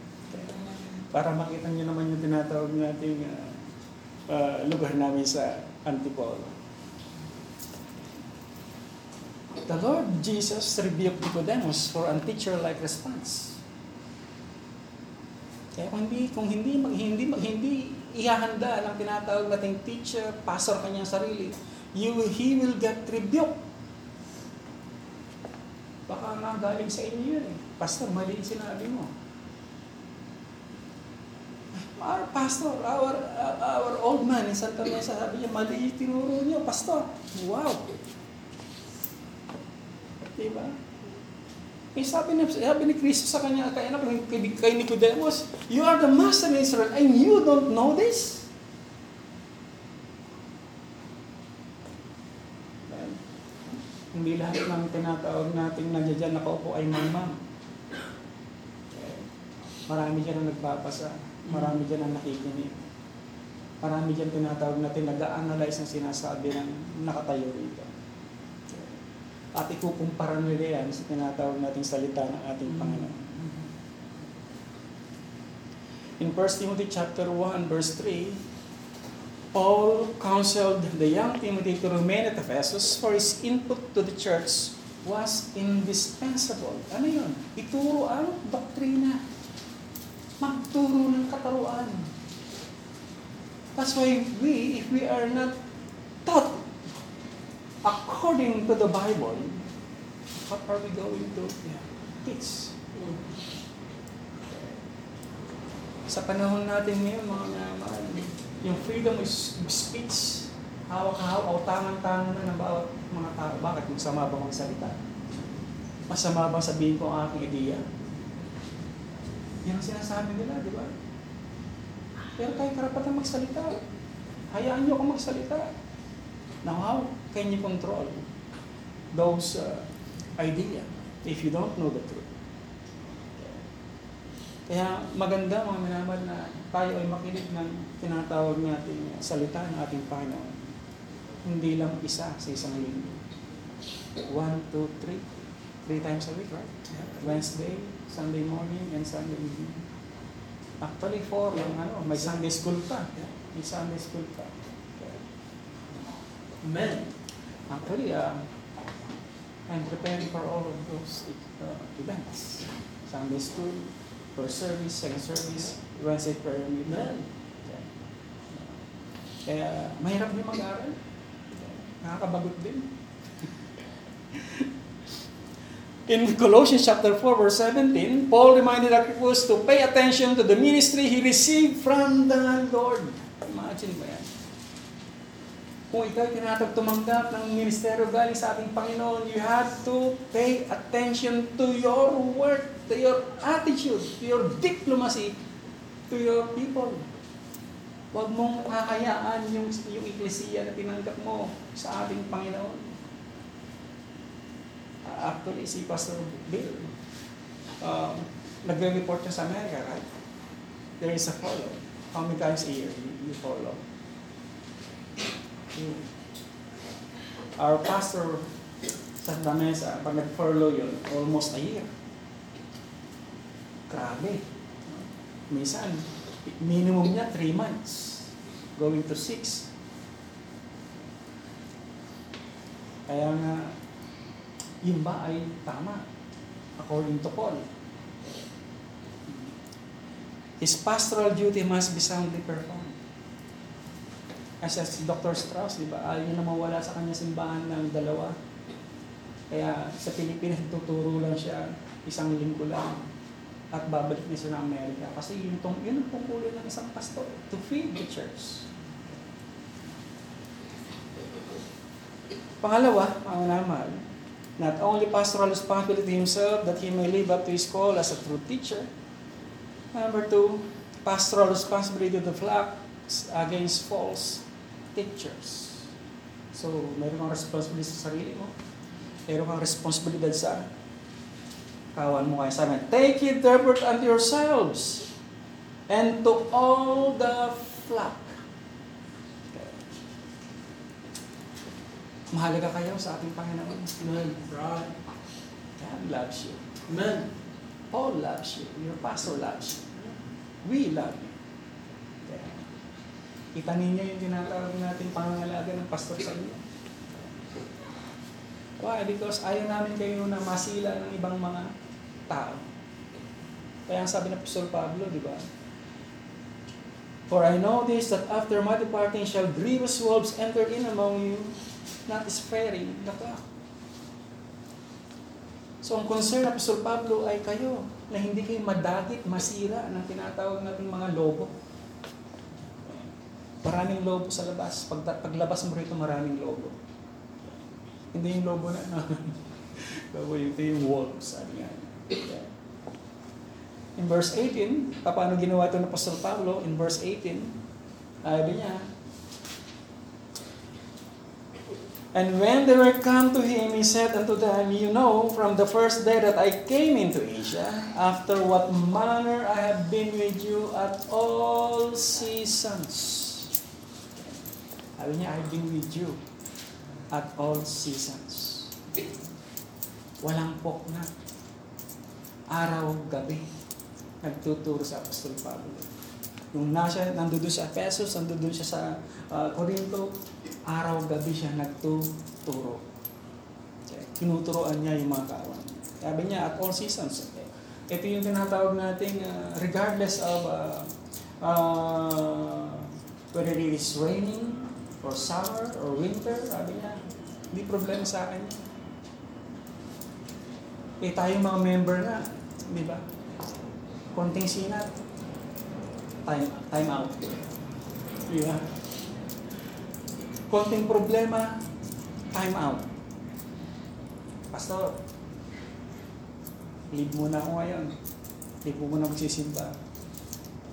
Para makita niyo naman yung tinatawag nating uh, uh, lugar namin sa Antipolo. The Lord Jesus rebuked Nicodemus for unteacher-like response. Kaya kung hindi, kung hindi, mag, hindi, mag, hindi ihahanda ng tinatawag nating teacher, pastor kanyang sarili, you, he will get rebuked. Baka nga galing sa inyo yun eh. Pastor, mali sinabi mo. Our pastor, our, our old man in Santa Mesa, sabi niya, mali tinuro niyo, pastor. Wow! Diba? Eh, sabi ni, sabi ni Cristo sa kanya, kay, ano, kay, kay Nicodemus, You are the master in Israel and you don't know this? Well, hindi lahat ng tinatawag natin nandiyan nakaupo ay. Okay. Marami dyan ang nagbabasa. Marami dyan ang nakikinig. Marami dyan tinatawag natin nag-a-analyze ng sinasabi ng nakatayo rito. At ikukumpara nila yan sa tinatawag nating salita ng ating Panginoon. In 1 Timothy chapter 1 verse 3, Paul counseled the young Timothy to remain at Ephesus for his input to the church was indispensable. Ano yun? Ituro ang doktrina. Magturo ng kataruan. That's why we, if we are not taught according to the Bible, What are we going to Yeah. teach? Sa panahon natin ngayon, mga minamahal, yung freedom of speech, hawak-hawak o tangan-tangan na ng bawat mga tao. Bakit? Masama ba magsalita? Masama bang sabihin ko ang aking ideya? Yan ang sinasabi nila, di ba? Pero tayo karapatan magsalita. Hayaan nyo akong magsalita. Now, how can you control those uh, idea if you don't know the truth? Kaya maganda mga minamahal na tayo ay makinig ng tinatawag nating salita ng ating Panginoon. Hindi lang isa sa isang linggo. One, two, three. Three times a week, right? Yeah. Wednesday, Sunday morning, and Sunday evening. Actually, four yung ano, may Sunday school pa. Yeah. May Sunday school pa. Amen. Actually, uh, I'm preparing for all of those uh, events. Sunday school, first service, second service, Wednesday prayer meeting. Kaya mahirap din mag-aral. Nakakabagot din. In Colossians chapter 4 verse 17, Paul reminded Christians to pay attention to the ministry he received from the Lord. Imagine mo yan. Kung ikaw tinatag tumanggap ng ministeryo galing sa ating Panginoon, you have to pay attention to your work, to your attitude, to your diplomacy, to your people. Huwag mong hahayaan yung, yung iglesia na tinanggap mo sa ating Panginoon. Actually, si Pastor Bill, um, nagre-report siya sa Amerika, right? There is a follow. How many times a year you, you follow? You- Our pastor sa Damesa, pag nag-follow yun, almost a year. Grabe. Minsan, minimum niya 3 months. Going to 6. Kaya nga, yun ba ay tama? According to Paul. His pastoral duty must be soundly performed. Kasi si Dr. Strauss, di ba, ayaw niya na mawala sa kanya simbahan ng dalawa. Kaya sa Pilipinas, tuturo lang siya isang linggo lang at babalik na siya ng Amerika. Kasi yun, tong, yun ang tungkulin ng isang pastor, to feed the church. Pangalawa, ang naman, not only pastoral responsibility himself that he may live up to his call as a true teacher. Number two, pastoral responsibility to the flock against false teachers. So, meron kang responsibility sa sarili mo. Meron kang responsibilidad sa kawan mo kaya sabi, Take it therefore unto yourselves and to all the flock. Okay. Mahalaga kayo sa ating Panginoon. Amen. Right. God loves you. Amen. Paul loves you. Your pastor loves you. We love you. Kita ninyo yung tinatawag natin pangangalaga ng pastor sa inyo. Why? Because ayaw namin kayo na masila ng ibang mga tao. Kaya ang sabi ng Apostol Pablo, di ba? For I know this, that after my departing shall grievous wolves enter in among you, not sparing the flock. So ang concern ng Apostol Pablo ay kayo, na hindi kayo madagit, masira ng tinatawag nating mga lobo. Maraming lobo sa labas. Pag, paglabas mo rito, maraming lobo. Hindi yung lobo na, no. lobo yung, ito yung wolves, sabi nga. In verse 18, paano ginawa ito ng Apostol Pablo? In verse 18, sabi niya, And when they were come to him, he said unto them, You know, from the first day that I came into Asia, after what manner I have been with you at all seasons. Sabi niya, I've been with you at all seasons. Walang pokna. Araw, gabi. Nagtuturo sa Apostol Pablo. Nung nasa, nandoon sa Ephesus, nandoon siya sa uh, Corinto, araw-gabi siya nagtuturo. Tinuturoan niya yung mga kawan. Sabi niya, at all seasons. Ito yung tinatawag nating uh, regardless of uh, uh, whether it is raining, or summer, or winter, sabi niya, hindi problema sa akin. Eh tayong mga member na, di ba? Konting sinat, time, time out. Di ba? Konting problema, time out. Pastor, leave muna ako ngayon. Hindi po muna magsisimba.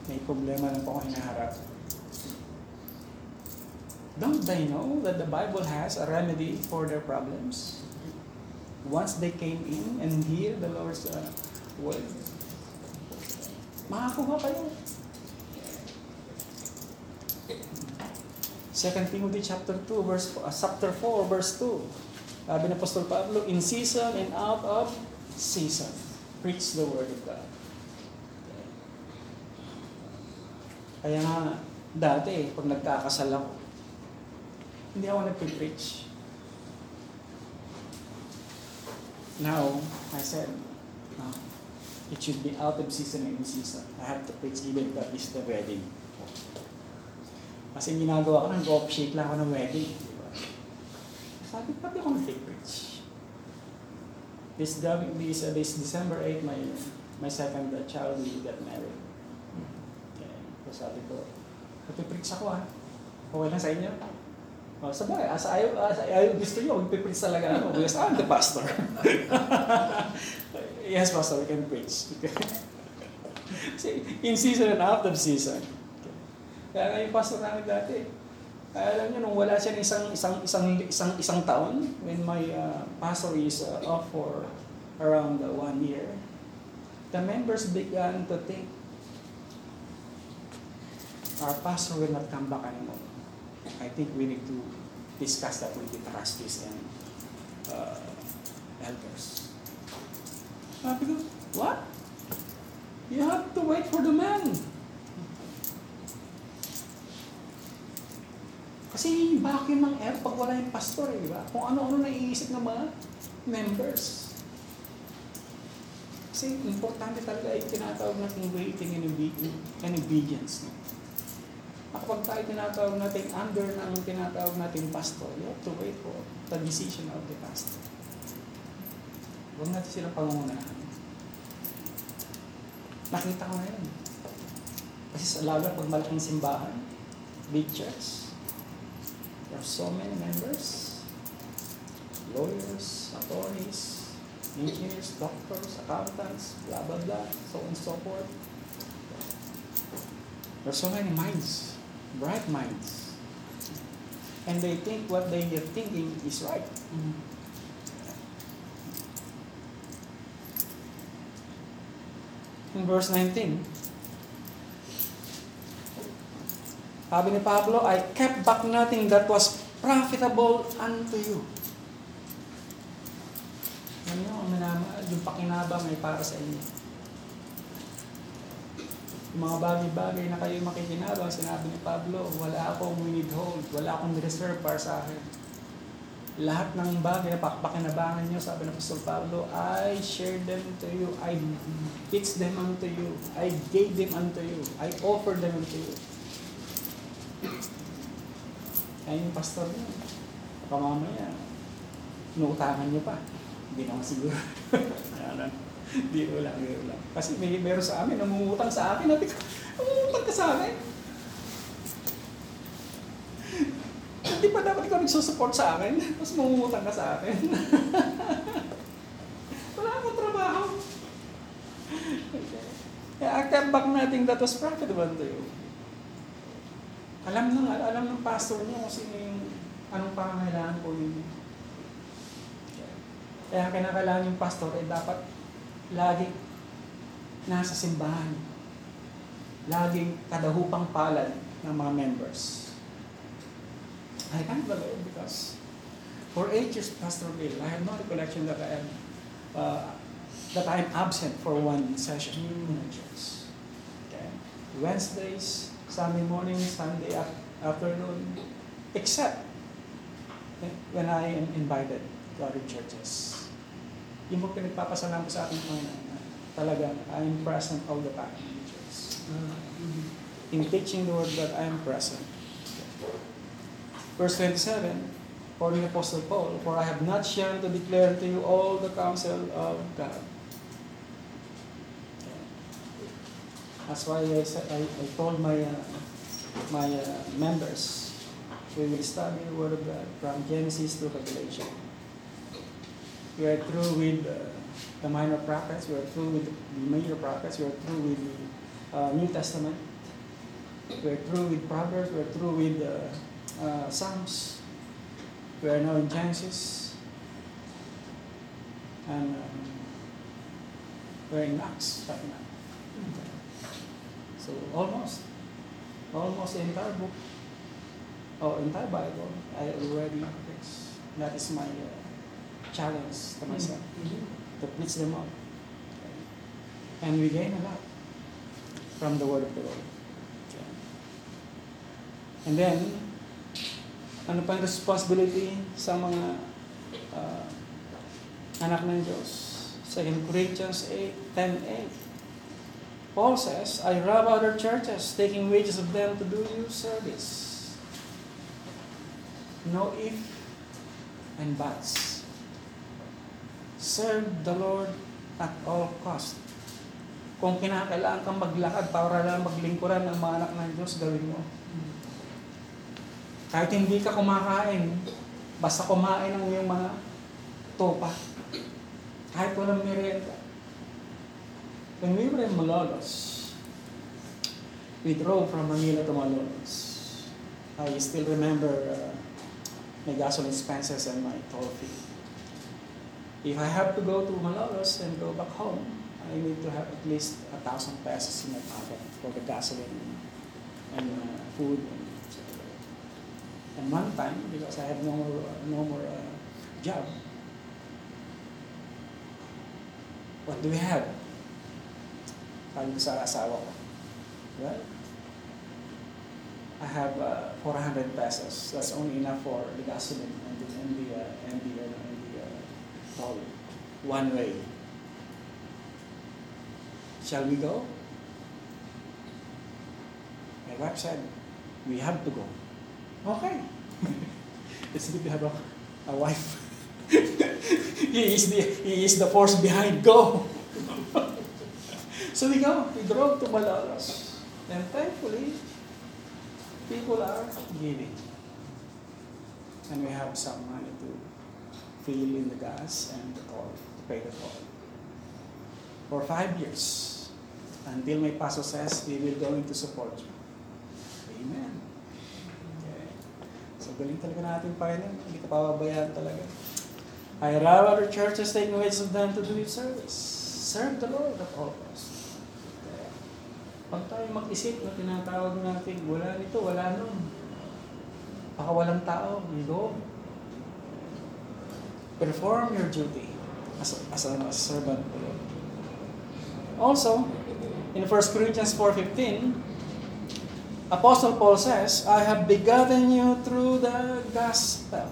May problema lang po ako hinaharap. Don't they know that the Bible has a remedy for their problems? Once they came in and hear the Lord's uh, word, makakuha kayo. 2 Timothy chapter 2 verse uh, chapter 4 verse 2. Sabi ng Apostol Pablo, in season and out of season, preach the word of God. Kaya nga, dati, pag nagkakasal ako, hindi ako nagpipreach. Now, I said, no, it should be out of season and in season. I have to preach even if that is the wedding. Kasi ginagawa ko, nag-off shake lang ako ng wedding. di ba? Sabi, pati ako nag-preach. This, this, uh, this December 8, my, my second uh, child will get married. Okay. So sabi ko, magpipreach ako ah. Okay lang sa inyo? Oh, sabay, as ayaw, as ayaw gusto nyo, magpipreach talaga ako. Because I'm the pastor. yes, pastor, we can preach. Kasi in season and out of season. Kaya nga yung pastor namin dati, alam niyo, nung wala siya ng isang, isang, isang, isang, isang taon, when my uh, pastor is uh, off for around uh, one year, the members began to think, our pastor will not come back anymore. I think we need to discuss that with the trustees and uh, elders. Sabi ko, what? You have to wait for the man. Kasi yung vacuum ng air pag wala yung pastor, eh, di ba? Kung ano-ano naiisip ng mga members. Kasi importante talaga yung tinatawag natin waiting and, obe- and obedience. No? Kapag tayo tinatawag natin under ng tinatawag natin pastor, you have to wait for the decision of the pastor. Huwag natin sila pangungunahan. Nakita ko na yun. Kasi sa lalo pag malaking simbahan, big church, there are so many members, lawyers, attorneys, engineers, doctors, accountants, blah, blah, blah, so on and so forth. There are so many minds, bright minds. And they think what they are thinking is right. In verse 19, sabi ni Pablo, I kept back nothing that was profitable unto you. Yan yung, yung pakinabang ay para sa inyo. Mga bagay-bagay na kayo makikinabang, sinabi ni Pablo, wala akong withhold, wala akong reserve para sa akin. Lahat ng bagay na pakinabangan nyo, sabi ng Apostol Pablo, I shared them to you, I pitched them unto you, I gave them unto you, I offered them unto you. Kaya yung pastor niya, pamamaya, inuutangan niyo pa. Hindi naman siguro. Ayan, Biro lang, biro lang. Kasi may meron sa amin, namumutang sa akin. Nabi ko, namumutang ka sa akin? Hindi pa dapat ikaw nagsusupport sa akin. Tapos mamumutang ka sa akin. Wala akong trabaho. Kaya akit back natin that was profitable to you. Alam ng, alam ng pastor niyo kung sino yung, anong pangangailangan po yun. Kaya kinakailangan yung pastor ay dapat lagi nasa simbahan. Laging kadahupang palad ng mga members. I the Lord because for eight years, Pastor Bill, I have no recollection that I am uh, that I am absent for one session in the church. Okay? Wednesdays, Sunday morning, Sunday af- afternoon, except when I am invited to other churches. Yung mo pinagpapasalamat sa akin mga talaga, I am present all the time in the church. In teaching the word that I am present. Verse 27, for the Apostle Paul, for I have not shared to declare to you all the counsel of God. That's why I, said, I, I told my, uh, my uh, members, we will study the Word of God from Genesis to Revelation. We are through with uh, the minor prophets, we are through with the major prophets, we are through with the uh, New Testament, we are through with Proverbs, we are through with uh, uh, Psalms, we are now in Genesis, and um, we're in Acts right now. So almost, almost the entire book, or entire Bible, I already fixed. That is my uh, challenge to myself to preach them all. And we gain a lot from the word of the Lord. And then, ano pa ang responsibility sa mga uh, anak ng Diyos? 2 Corinthians 8, 10, 8. Paul says, I rob other churches, taking wages of them to do you service. No if and buts. Serve the Lord at all cost. Kung kinakailangan kang maglakad para lang maglingkuran ng mga anak ng Diyos, gawin mo. Kahit hindi ka kumakain, basta kumain ng iyong mga topa. Kahit walang merienda. When we were in Malolos, we drove from Manila to Malolos. I still remember uh, my gasoline expenses and my toll fee. If I have to go to Malolos and go back home, I need to have at least a thousand pesos in my pocket for the gasoline and uh, food. And, so. and one time, because I had no more, no more uh, job, what do we have? Well, I have uh, 400 pesos. That's only enough for the gasoline and the, and the, uh, and the, uh, uh, One way. Shall we go? My wife said, we have to go. Okay. it's good to have a, a wife. he, is the, he is the force behind go. So we go, we drove to Malolos. And thankfully, people are giving. And we have some money to fill in the gas and the toll, to pay the toll. For five years, until my pastor says, we will going to support you. Amen. Okay. So galing talaga natin, Panginoon. Hindi ka pababayaan talaga. I rob other churches, taking ways of them to do its service. Serve the Lord at all costs. Pag tayo mag-isip na tinatawag natin, wala nito, wala nun. Baka walang tao, we go. Perform your duty as as a, as a servant the Lord. Also, in 1 Corinthians 4.15, Apostle Paul says, I have begotten you through the gospel.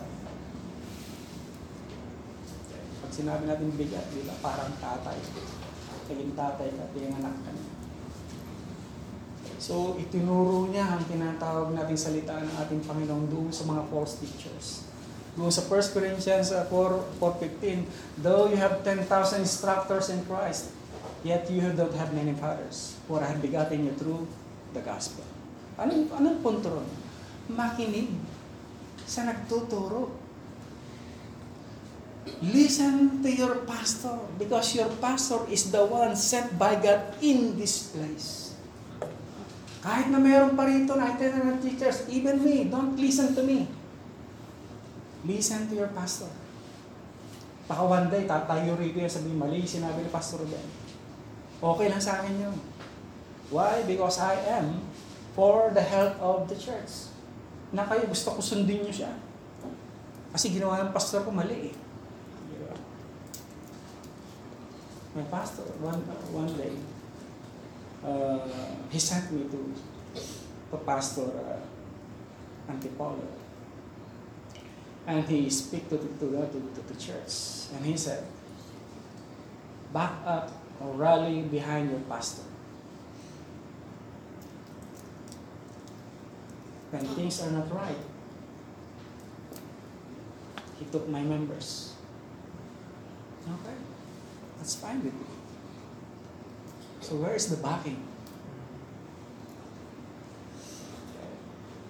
Pag sinabi natin bigat, di ba? Parang tatay. Naging tatay ka, yung anak ka niya. So, itinuro niya ang tinatawag nating salita ng ating Panginoon doon sa mga false teachers. Doon sa 1 Corinthians uh, 4, 4.15, Though you have 10,000 instructors in Christ, yet you don't have many fathers, for I have begotten you through the gospel. Anong, anong punto ron? Makinig sa nagtuturo. Listen to your pastor because your pastor is the one sent by God in this place. Kahit na meron pa rito na itinerant teachers, even me, don't listen to me. Listen to your pastor. Baka one day, tatayo rito yan sabihin, mali yung sinabi ni Pastor Ben. Okay lang sa akin yun. Why? Because I am for the health of the church. Na kayo, gusto ko sundin niyo siya. Kasi ginawa ng pastor ko mali eh. My pastor, one, one day, uh, he sent me to to Pastor uh, Antipolo. And he speak to the, to, the, to, to the church. And he said, back up or rally behind your pastor. When things are not right, He took my members. Okay. That's fine with me. So where is the backing?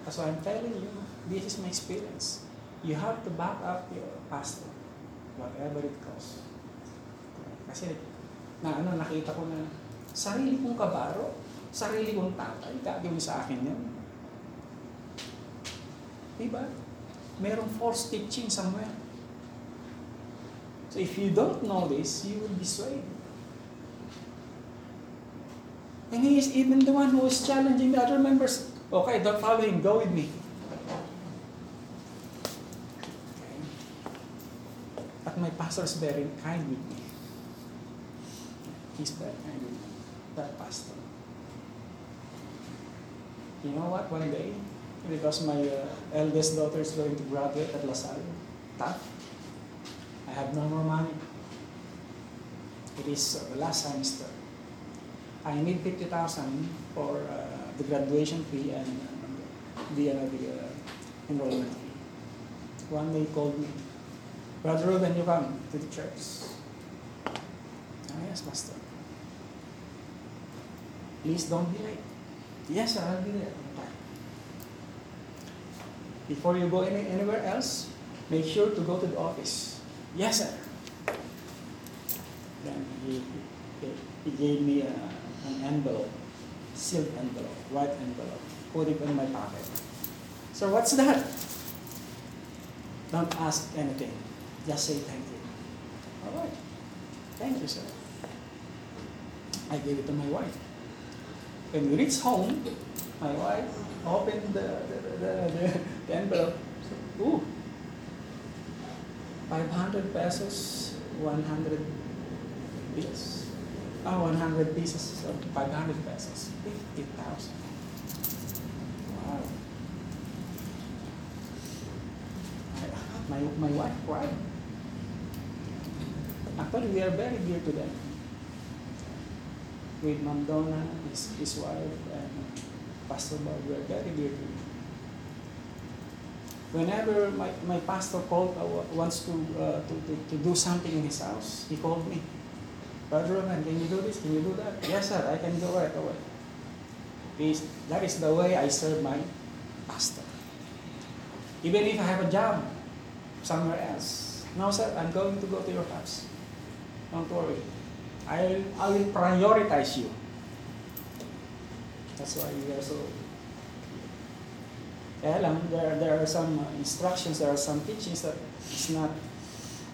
That's why I'm telling you, this is my experience. You have to back up your pastor, whatever it costs. Kasi na ano, nakita ko na sarili kong kabaro, sarili kong tatay, gagawin sa akin yan. Diba? Merong false teaching somewhere. So if you don't know this, you will be swayed. And he is even the one who is challenging the other members. Okay, don't follow him, go with me. My pastor is very kind with me. He's very kind with me. That pastor. You know what? One day, because my uh, eldest daughter is going to graduate at La Salle, tough. I have no more money. It is uh, the last semester. I need 50,000 for uh, the graduation fee and uh, the, uh, the uh, enrollment fee. One day called me, Brother Ruben, you come to the church. Ah, yes, Pastor. Please don't be late. Yes, sir, I'll be there. Before you go any, anywhere else, make sure to go to the office. Yes, sir. Then he, he, he gave me a, an envelope, sealed envelope, white envelope, put it in my pocket. So what's that? Don't ask anything. Just say thank you. All right. Thank you, sir. I gave it to my wife. When we reached home, my wife opened the, the, the, the, envelope. Ooh, 500 pesos, 100 bills. Ah, 100 pieces, so 500 pesos, 50,000. Wow. My, my wife cried. Actually, we are very dear to them. With Ma'am Donna, his, his wife, and Pastor Bob, we are very dear to them. Whenever my, my pastor called, uh, wants to, uh, to, to, to do something in his house, he called me. Brother Roman, can you do this? Can you do that? Yes, sir, I can go right away. Is that is the way I serve my pastor. Even if I have a job somewhere else. No, sir, I'm going to go to your house. Don't worry. I, I will prioritize you. That's why we are so kaya there, there are some uh, instructions, there are some teachings that is not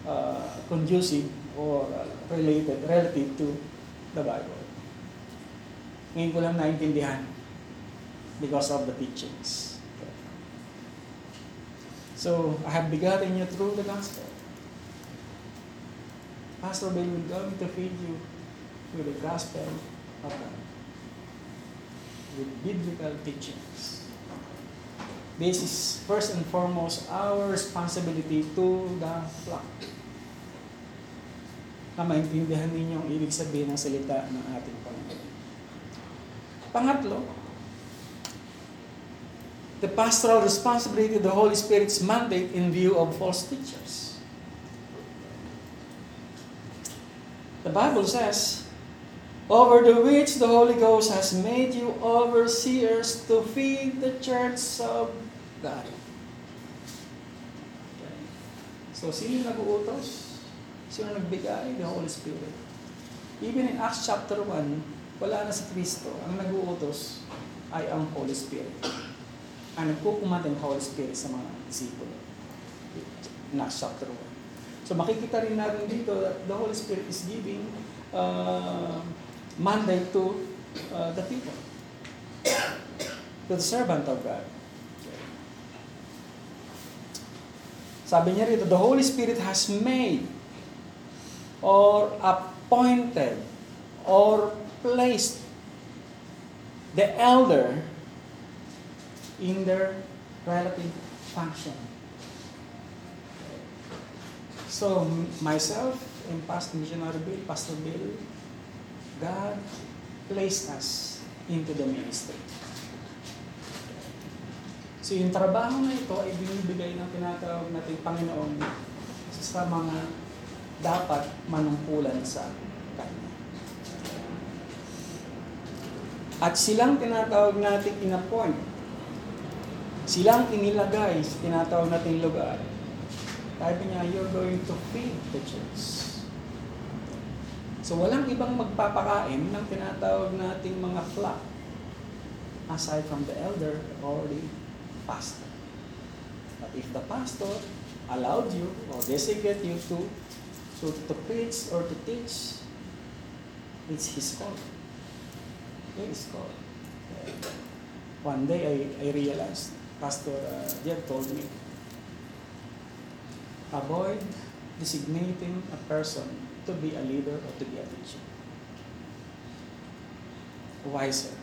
uh, conducive or uh, related, relative to the Bible. Ngayon ko lang naintindihan because of the teachings. So, I have begotten you through the gospel. Pastor Bill will going to feed you with the gospel of God, with biblical teachings. This is first and foremost our responsibility to the flock. Na maintindihan ninyo ang ibig sabihin ng salita ng ating Panginoon. Pangatlo, the pastoral responsibility of the Holy Spirit's mandate in view of false teachers. The Bible says, over the which the Holy Ghost has made you overseers to feed the church of God. So, sino nag-uutos? Sino nagbigay? The Holy Spirit. Even in Acts chapter 1, wala na si Kristo. Ang nag-uutos ay ang Holy Spirit. Ang nagkukumanda ng Holy Spirit sa mga disipulo. In Acts chapter 1. So makikita rin natin dito that the Holy Spirit is giving uh, mandate to uh, the people. To the servant of God. Sabi niya rito, the Holy Spirit has made or appointed or placed the elder in their relative function. So, myself and Pastor Missionary Bill, Pastor Bill, God placed us into the ministry. So yung trabaho na ito ay binibigay ng tinatawag nating Panginoon sa mga dapat manungkulan sa Kanya. At silang tinatawag nating in-appoint. Silang inilagay sa tinatawag nating lugar. Sabi niya, you're going to feed the church. So walang ibang magpapakain ng tinatawag nating mga flock aside from the elder or the pastor. But if the pastor allowed you or designate you to, to, to preach or to teach, it's his call. His call. One day I, I realized, Pastor uh, Jeff told me, avoid designating a person to be a leader or to be a teacher. Why, sir?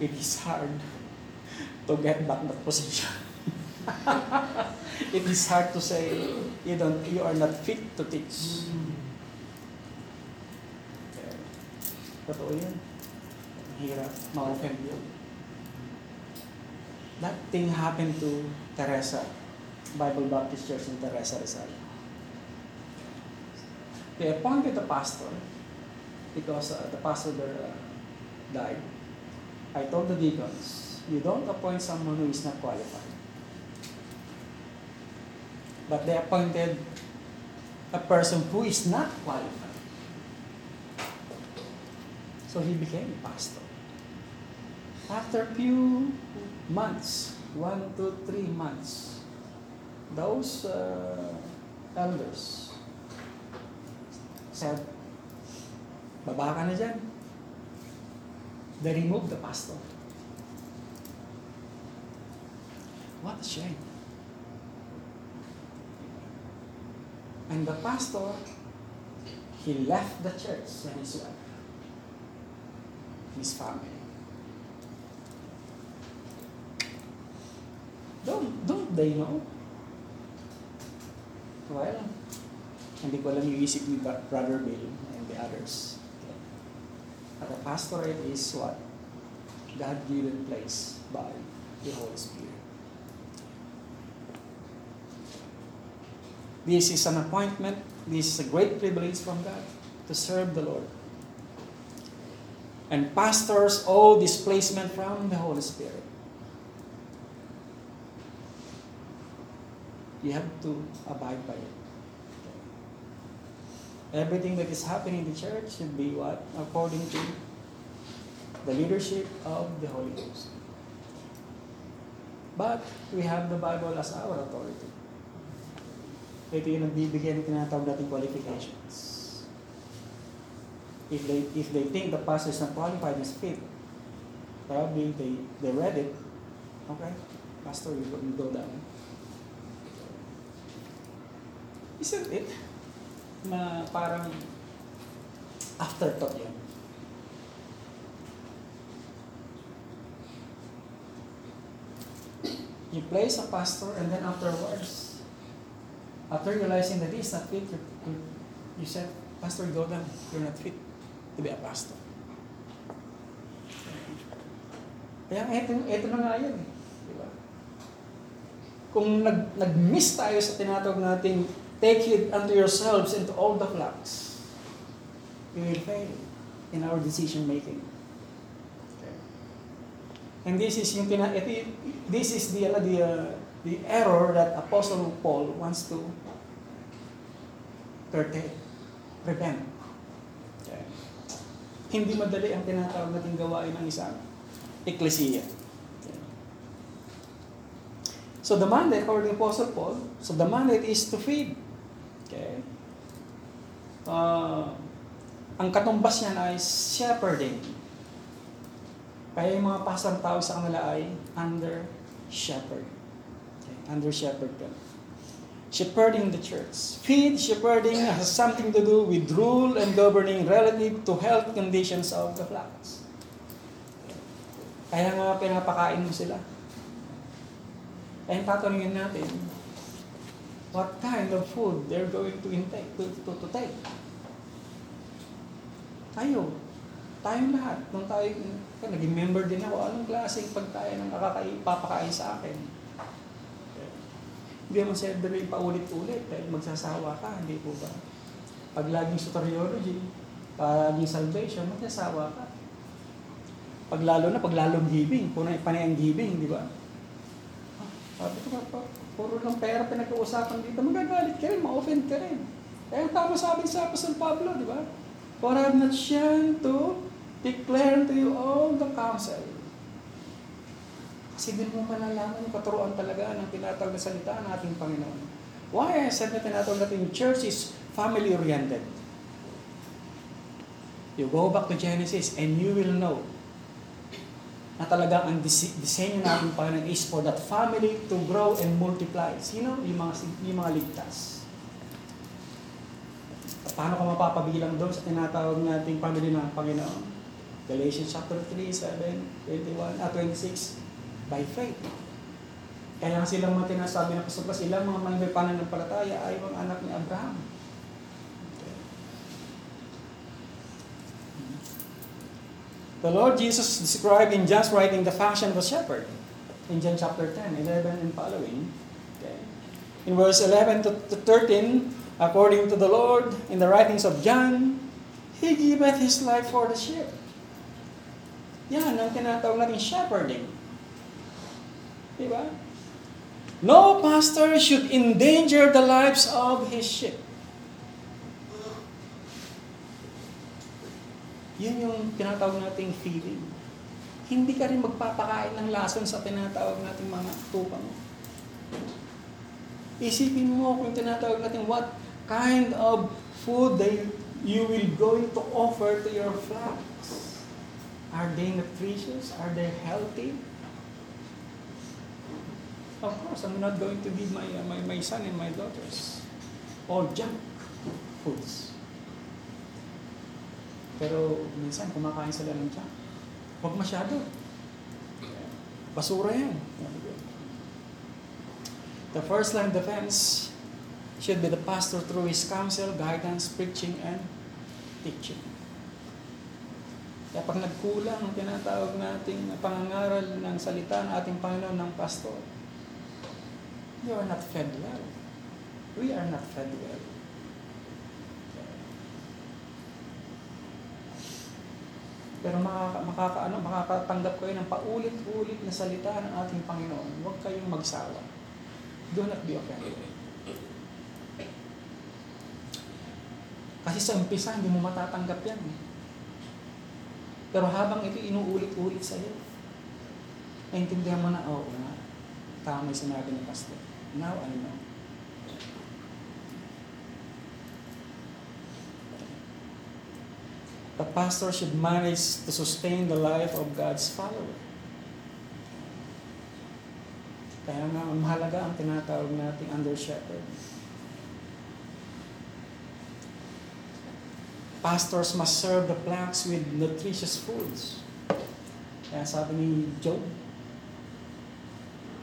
It is hard to get back that position. it is hard to say you don't you are not fit to teach. Totoo yun. Hirap ma-open yun. That thing happened to Teresa, Bible Baptist Church in Teresa Rizal. They appointed a pastor because uh, the pastor there uh, died. I told the deacons, you don't appoint someone who is not qualified. But they appointed a person who is not qualified. So he became pastor. After few months, one to three months, those uh, elders said, baba ka na dyan. They removed the pastor. What a shame. And the pastor, he left the church and his wife, his family. Don't, don't they know? Well, hindi ko alam yung isip ni Brother Bill and the others. But a pastorate is what? God-given place by the Holy Spirit. This is an appointment. This is a great privilege from God to serve the Lord. And pastors owe this placement from the Holy Spirit. You have to abide by it. Everything that is happening in the church should be what? According to the leadership of the Holy Ghost. But we have the Bible as our authority. Ito yung nagbibigay ng tinatawag nating qualifications. If they if they think the pastor is not qualified is fit, probably they they read it. Okay, pastor, you you go down. Isn't it? Na parang afterthought yan. You place a pastor and then afterwards, after realizing that he not fit, you, you, said, Pastor, go down. You're not fit to be a pastor. Kaya eto, eto na nga yun. eh. Di ba? Kung nag, nag-miss tayo sa tinatawag nating take heed unto yourselves and to all the flocks, we will fail in our decision making. Okay. And this is yung y- this is the the uh, the error that Apostle Paul wants to curtail, prevent. Okay. Hindi madali ang tinatawag nating gawain ng isang eklesiya. So the mandate, according to Apostle Paul, so the mandate is to feed. Okay. Uh, ang katumbas niyan ay shepherding. Kaya yung mga pasang tao sa kanila ay under shepherd. Okay, under shepherd ka. Shepherding the church. Feed, shepherding has something to do with rule and governing relative to health conditions of the flocks. Kaya nga pinapakain mo sila. Kaya tatanungin natin, what kind of food they're going to intake, to, to, to take. Tayo, Tayong lahat, nung tayo, naging member din ako, anong klaseng pagkain ang kakakain, papakain sa akin? Hindi mo siya dali paulit-ulit dahil magsasawa ka, hindi po ba? Pag laging soteriology, laging salvation, magsasawa ka. Pag lalo na, pag lalong giving, kung panay ang giving, di ba? Sabi ko puro lang pera pinag-uusapan dito, magagalit ka rin, ma-offend ka rin. Kaya tama sabi sa Apostol Pablo, di ba? For I have not shunned to declare to you all the counsel. Kasi din mo malalaman yung katuruan talaga ng tinatawag na salita ng ating Panginoon. Why I said na tinatawag natin yung church is family-oriented. You go back to Genesis and you will know na talagang ang dise- disenyo natin Panginoon is for that family to grow and multiply. Sino? Yung mga, yung mga ligtas. Paano ka mapapabilang doon sa tinatawag nating family ng Panginoon? Galatians chapter 3, 7, 21, ah, 26, by faith. Kaya nga silang mga tinasabi Apostol Paul, ilang mga may pananampalataya ay mga anak ni Abraham. The Lord Jesus described in John's writing the fashion of a shepherd in John chapter 10, 11 and following. Okay. In verse 11 to to 13, according to the Lord, in the writings of John, He giveth His life for the sheep. Yan ang tinatawag natin shepherding. Diba? No pastor should endanger the lives of his sheep. Yun yung tinatawag nating feeding. Hindi ka rin magpapakain ng lason sa tinatawag nating mga tupa mo. Isipin mo kung tinatawag natin what kind of food they, you will going to offer to your flocks. Are they nutritious? Are they healthy? Of course, I'm not going to give my, uh, my, my son and my daughters all junk foods. Pero minsan kumakain sila ng junk. Huwag masyado. Basura yan. The first line defense should be the pastor through his counsel, guidance, preaching, and teaching. Kaya pag nagkulang ang tinatawag nating pangangaral ng salita ng ating Panginoon ng pastor, you are not fed well. We are not fed well. Pero makaka, makaka, ano, makakatanggap kayo ng paulit-ulit na salita ng ating Panginoon. Huwag kayong magsawa. Do not be offended. Kasi sa umpisa, hindi mo matatanggap yan. eh. Pero habang ito inuulit-ulit sa iyo, naintindihan mo na, oo oh, nga, tama yung sinabi ng pastor. Now I know. The pastor should manage to sustain the life of God's follower. Kaya nga, mahalaga ang tinatawag nating under shepherd. Pastors must serve the flocks with nutritious foods. Kaya sabi ni Job,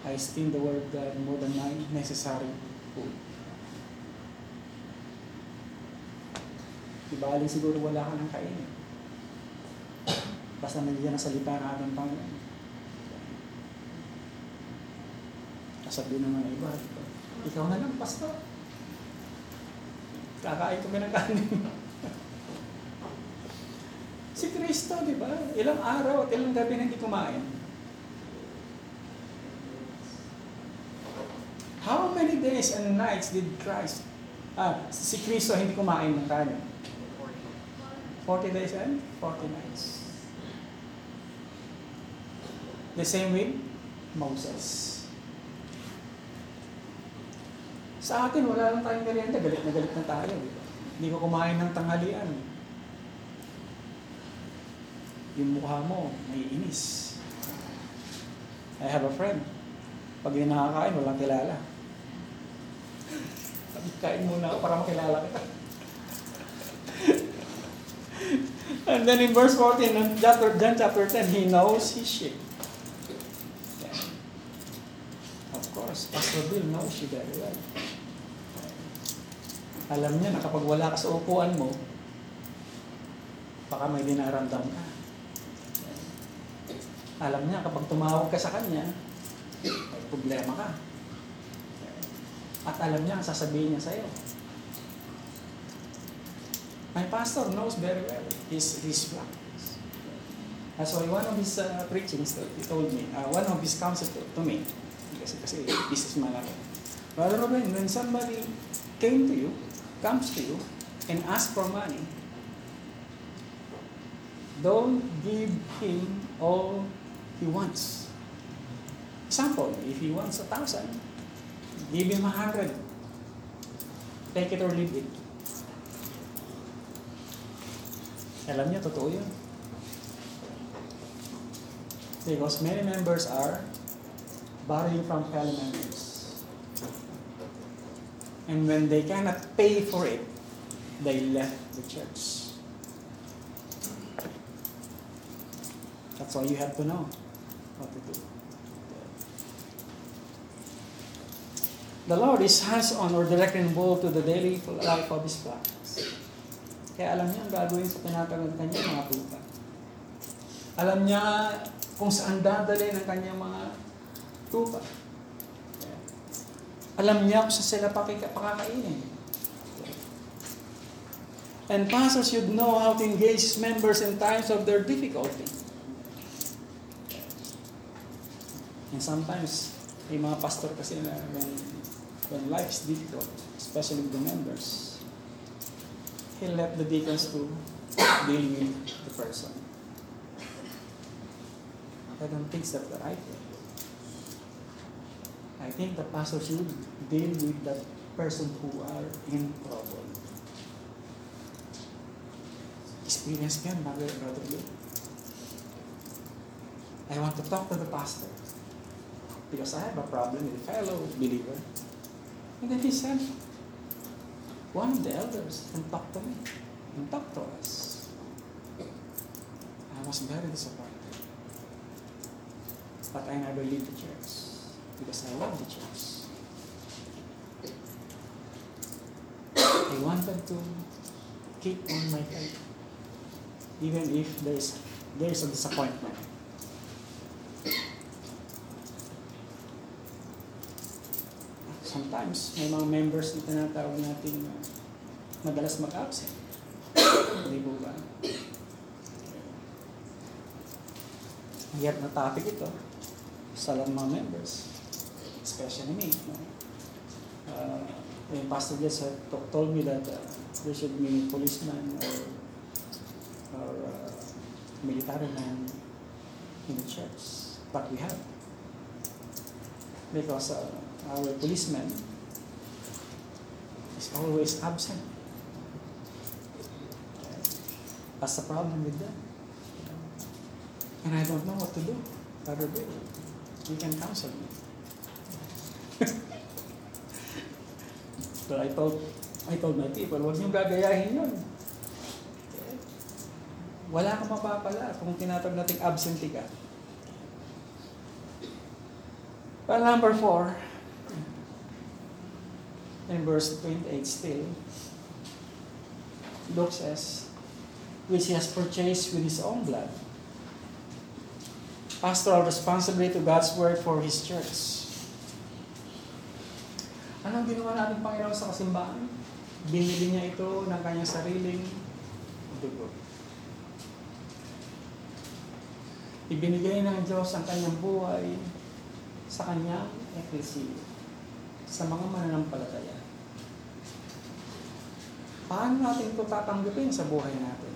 I esteem the word of God more than my necessary food. Di bali siguro wala ka ng kainin. Basta nandiyan ang salita ng ating Panginoon. Kasabi naman ng iba, ikaw na lang, pastor. Kakain kami ng kanin. si Kristo, di ba? Ilang araw at ilang gabi na hindi kumain. How many days and nights did Christ, ah, si Kristo hindi kumain ng kanin? 40 days and 40 nights. The same with Moses. Sa atin, wala lang tayong merienda. Galit na galit na tayo. Di ba? Hindi ko kumain ng tanghalian. Yung mukha mo, may inis. I have a friend. Pag hindi nakakain, walang kilala. Kain muna ako para makilala kita. And then in verse 14, in chapter, John chapter 10, he knows his sheep. Of course, Pastor Bill knows you very well. Alam niya na kapag wala ka sa upuan mo, baka may dinaramdam ka. Alam niya, kapag tumawag ka sa kanya, may problema ka. At alam niya ang sasabihin niya sa'yo. My pastor knows very well his, his flock. That's why one of his uh, preachings, that he told me, uh, one of his counsel to, to me, kasi, kasi businessman ako. Brother Robin, when somebody came to you, comes to you, and asks for money, don't give him all he wants. Example, if he wants a thousand, give him a hundred. Take it or leave it. Alam totoo yun. Because many members are borrowing from fellow members. And when they cannot pay for it, they left the church. That's all you have to know what to do. The Lord is hands-on or directly involved to the daily life of His flocks. Kaya alam niya ang gagawin sa tinatawag kanya mga tuta. Alam niya kung saan dadalhin ang kanyang mga tupa. Alam niya kung saan sila pakakainin. And pastors should know how to engage members in times of their difficulty. And sometimes, may mga pastor kasi na when, when life is difficult, especially with the members, he let the deacons to deal with the person. I don't think that's the right way. I think the pastor should deal with that person who are in trouble. Experience Brother Brother I want to talk to the pastor because I have a problem with a fellow believer. And then he said, one of the elders can talk to me and talk to us. I was very disappointed. But I never leave the church because I love the church. I wanted to keep on my faith even if there's there's a disappointment. Sometimes may mga members na tinatawag natin na madalas mag-absent. Hindi po ba? Hirap na topic ito sa mga members, especially me. No? Uh, yung pastor just uh, to- told me that uh, there should be policeman or or uh, military man in the church. But we have. Because uh, our policeman is always absent. That's the problem with them. And I don't know what to do. Brother Bill, you can counsel me. so I told, I told my people, huwag niyong gagayahin yun. Wala kang mapapala kung tinatawag nating absentee ka. Well, number four, in verse 28 still, Luke says, which he has purchased with his own blood. Pastoral responsibility to God's word for his church. Anong ginawa natin Panginoon sa kasimbahan? Binili niya ito ng kanyang sariling dugo. Ibinigay ng Diyos ang kanyang buhay sa kanyang eklesiya, sa mga mananampalataya. Paano natin ito tatanggapin sa buhay natin?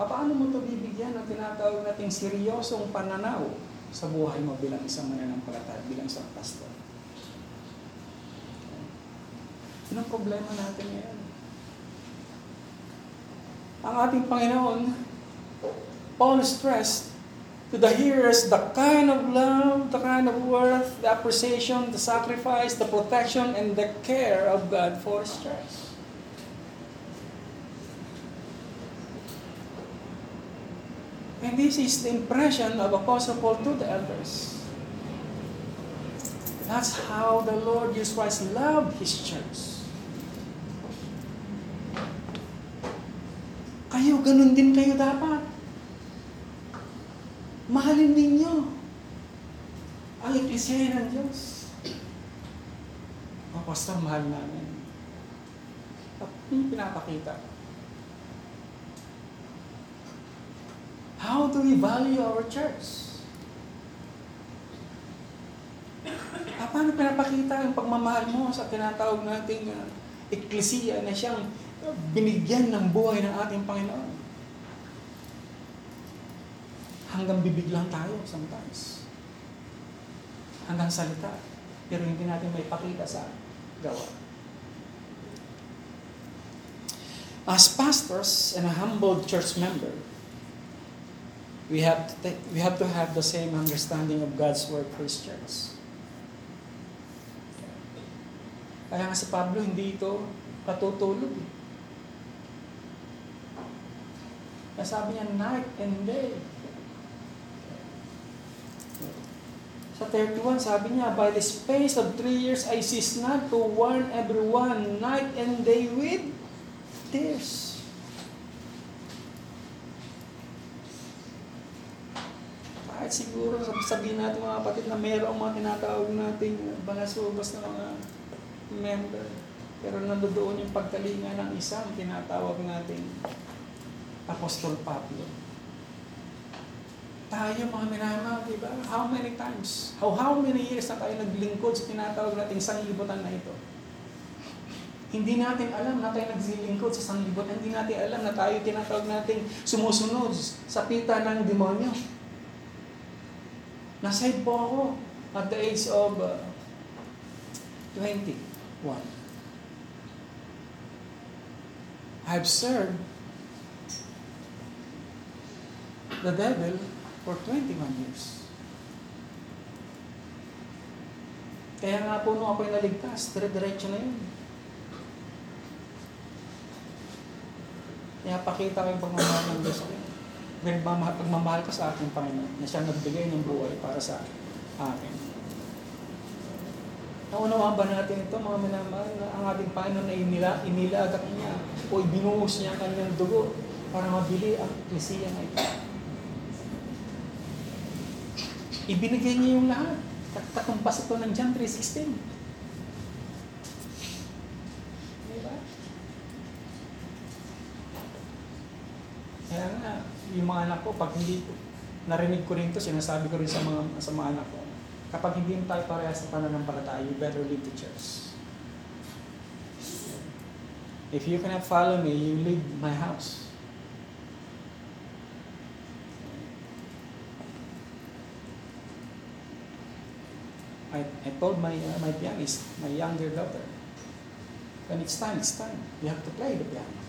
Paano mo ito bibigyan ng tinatawag nating seryosong pananaw sa buhay mo bilang isang mananampalataya, bilang isang pastor? Yun ang problema natin ngayon. Ang ating Panginoon, Paul stressed to the hearers the kind of love, the kind of worth, the appreciation, the sacrifice, the protection, and the care of God for His church. And this is the impression of Apostle Paul to the elders. That's how the Lord Jesus Christ loved His church. Kayo, ganun din kayo dapat. Mahalin ninyo ang iglesia ng Diyos. O, pastor, mahal namin. At yung pinapakita. How do we value our church? At paano pinapakita ang pagmamahal mo sa tinatawag nating ah, uh, eklesiya na siyang binigyan ng buhay ng ating Panginoon? Hanggang bibig tayo sometimes. Hanggang salita. Pero hindi natin may pakita sa gawa. As pastors and a humble church member, we have to take, we have to have the same understanding of God's word church. Kaya nga si Pablo hindi ito katutulog. eh. Kaya sabi niya, night and day. Sa 31, sabi niya, By the space of three years, I cease not to warn everyone, night and day with tears. Kahit siguro sab- sabihin natin mga kapatid na mayroong mga tinatawag nating bangasubas na mga member. Pero nandoon yung pagkalinga ng isang tinatawag nating Apostol Pablo. Tayo mga minamahal, di ba? How many times? How, how many years na tayo naglingkod sa tinatawag nating sanglibutan na ito? Hindi natin alam na tayo naglingkod sa sanglibutan. Hindi natin alam na tayo tinatawag nating sumusunod sa pita ng demonyo. Nasave po ako at the age of uh, 21. I've served the devil for 21 years. Kaya nga po nung ako'y naligtas, dire-diretso na yun. Kaya pakita ko yung pagmamahal ng Diyos ko. Pagmamahal, pagmamahal ko sa aking Panginoon na siya nagbigay ng buhay para sa akin. Naunawaan ba natin ito, mga minamahal, na ang ating Panginoon na inila, inilagak niya o ibinuhos niya ang kanyang dugo para mabili ang eklesiya na ito. Ibinigay niya yung lahat. Katumbas ito ng John 3.16. Diba? Kaya nga, yung mga anak ko, pag hindi narinig ko rin to, sinasabi ko rin sa mga, sa mga anak ko, kapag hindi tayo parehas sa pananampalataya, you better leave the church. If you cannot follow me, you leave my house. I, I told my, uh, my pianist, my younger daughter, when it's time, it's time. You have to play the piano.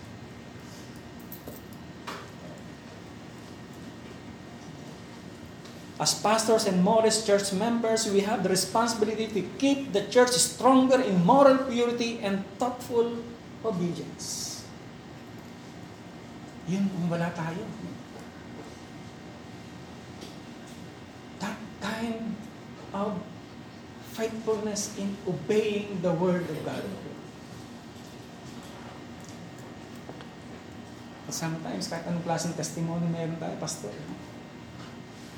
As pastors and modest church members, we have the responsibility to keep the church stronger in moral purity and thoughtful obedience. Yun wala tayo. That kind of faithfulness in obeying the word of God. Sometimes, kahit anong klaseng testimony meron tayo, pastor.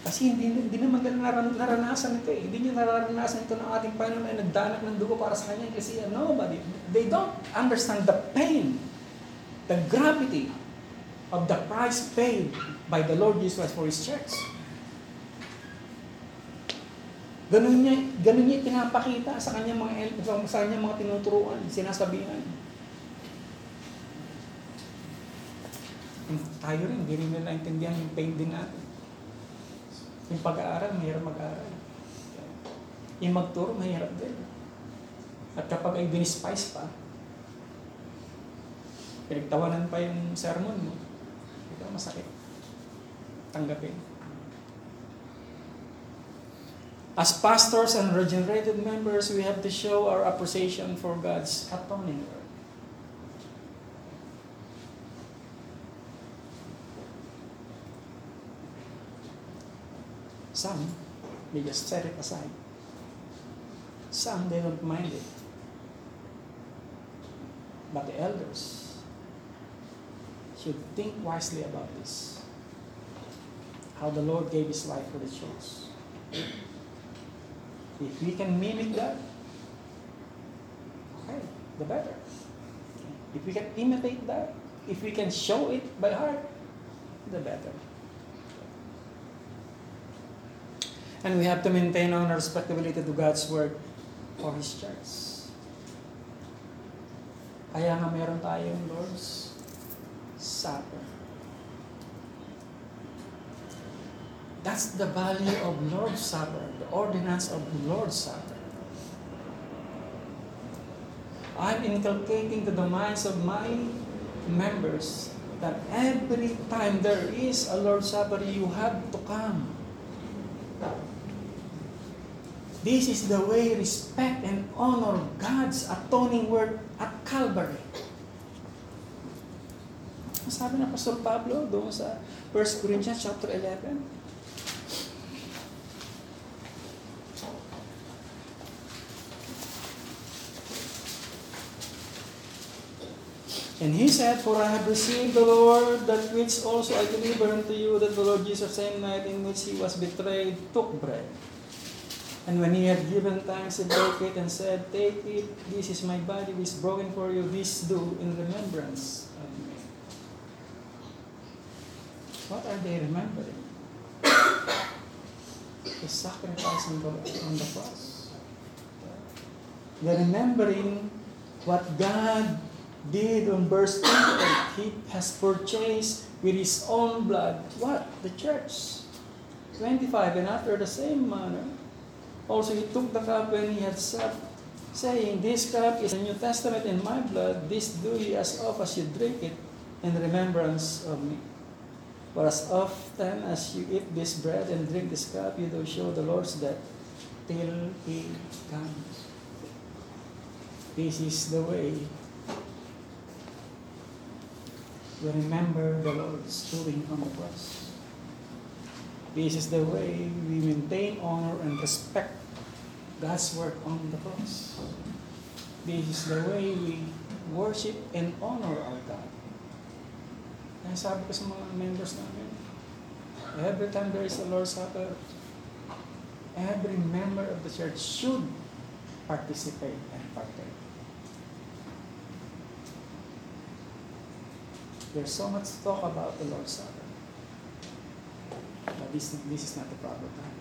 Kasi hindi, hindi naman nila naran- naranasan ito eh. Hindi nyo naranasan ito ng ating Panginoon ay nagdanak ng dugo para sa Kanya kasi nobody. They don't understand the pain, the gravity of the price paid by the Lord Jesus for His church. Ganun niya, ganun niya pinapakita sa kanyang mga sa kanyang mga tinuturuan, sinasabihan. Yung Tayo rin, hindi rin nila naintindihan yung pain din natin. Yung pag-aaral, mahirap mag-aaral. Yung magturo, mahirap din. At kapag ay dinispice pa, pinagtawanan pa yung sermon mo, ito masakit. Tanggapin. As pastors and regenerated members, we have to show our appreciation for God's atoning work. Some, they just set it aside. Some, they don't mind it. But the elders should think wisely about this. How the Lord gave His life for the church. If we can mimic that, okay, the better. If we can imitate that, if we can show it by heart, the better. And we have to maintain our respectability to God's word for His church. Kaya nga meron tayong Lord's Supper. That's the value of Lord's Supper, the ordinance of Lord's Supper. I'm inculcating to the minds of my members that every time there is a Lord's Supper, you have to come. This is the way respect and honor God's atoning work at Calvary. Sabi ng Apostol Pablo doon sa 1 Corinthians chapter 11, And he said, For I have received the Lord that which also I delivered unto you, that the Lord Jesus, same night in which he was betrayed, took bread. And when he had given thanks, he broke it and said, Take it, this is my body which is broken for you, this do in remembrance of me. What are they remembering? the sacrifice on the, on the cross. They're remembering what God did on verse 28. He has purchased with his own blood what? The church. 25. And after the same manner, also he took the cup when he had supped, saying, This cup is the New Testament in my blood. This do ye as oft as you drink it in remembrance of me. For as often as you eat this bread and drink this cup, you do show the Lord's death till he comes. This is the way we remember the Lord's doing on the cross. This is the way we maintain honor and respect God's work on the cross. This is the way we worship and honor our God. Kaya sabi ko sa mga members namin, every time there is a Lord's Supper, every member of the church should participate and partake. There's so much talk about the Lord's Supper. But this, this is not the proper time.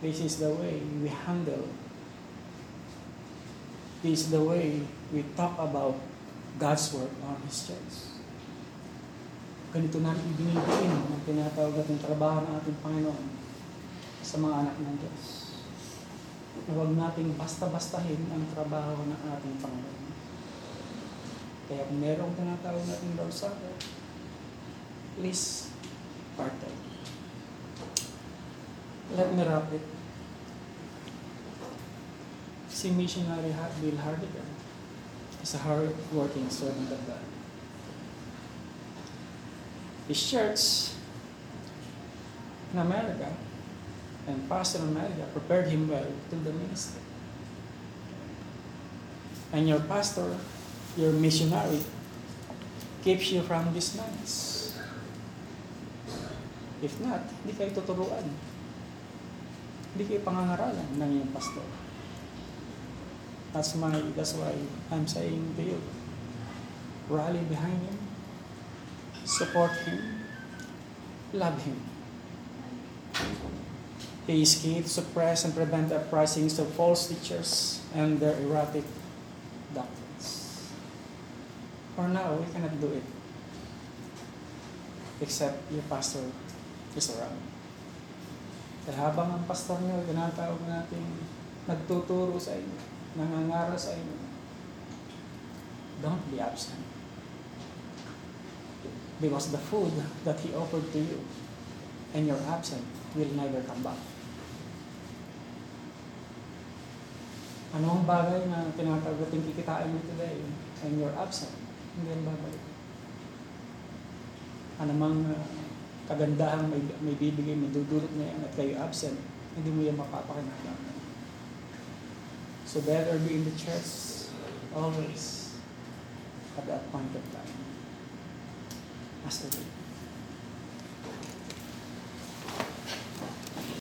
This is the way we handle. This is the way we talk about God's work on His church. Ganito natin ibinibigin ang tinatawag natin trabaho ng ating Panginoon sa mga anak ng Diyos. Huwag nating basta-bastahin ang trabaho ng ating Panginoon. Kaya kung merong tinatawag natin Supper, please partake. Let me wrap it. Si missionary Bill Hardigan is a hard-working servant of God. His church in America and pastor in America prepared him well to the ministry. And your pastor your missionary keeps you from these nights. If not, hindi kayo tuturuan. Hindi kayo pangangaralan ng iyong pastor. That's my, that's why I'm saying to you, rally behind him, support him, love him. He is key to suppress and prevent uprisings of false teachers and their erratic. For now, we cannot do it. Except your pastor is around. Kaya habang ang pastor niyo, tinatawag natin, nagtuturo sa inyo, nangangaral sa inyo, don't be absent. Because the food that he offered to you and you're absent will never come back. Ano ang bagay na tinatawag natin kikitain mo today and you're absent? Hindi yan babalik. Anumang uh, kagandahan may, may bibigay, may dudulot na yan at kayo absent, hindi mo yan mapapakinabang. So better be in the church always at that point of time. As a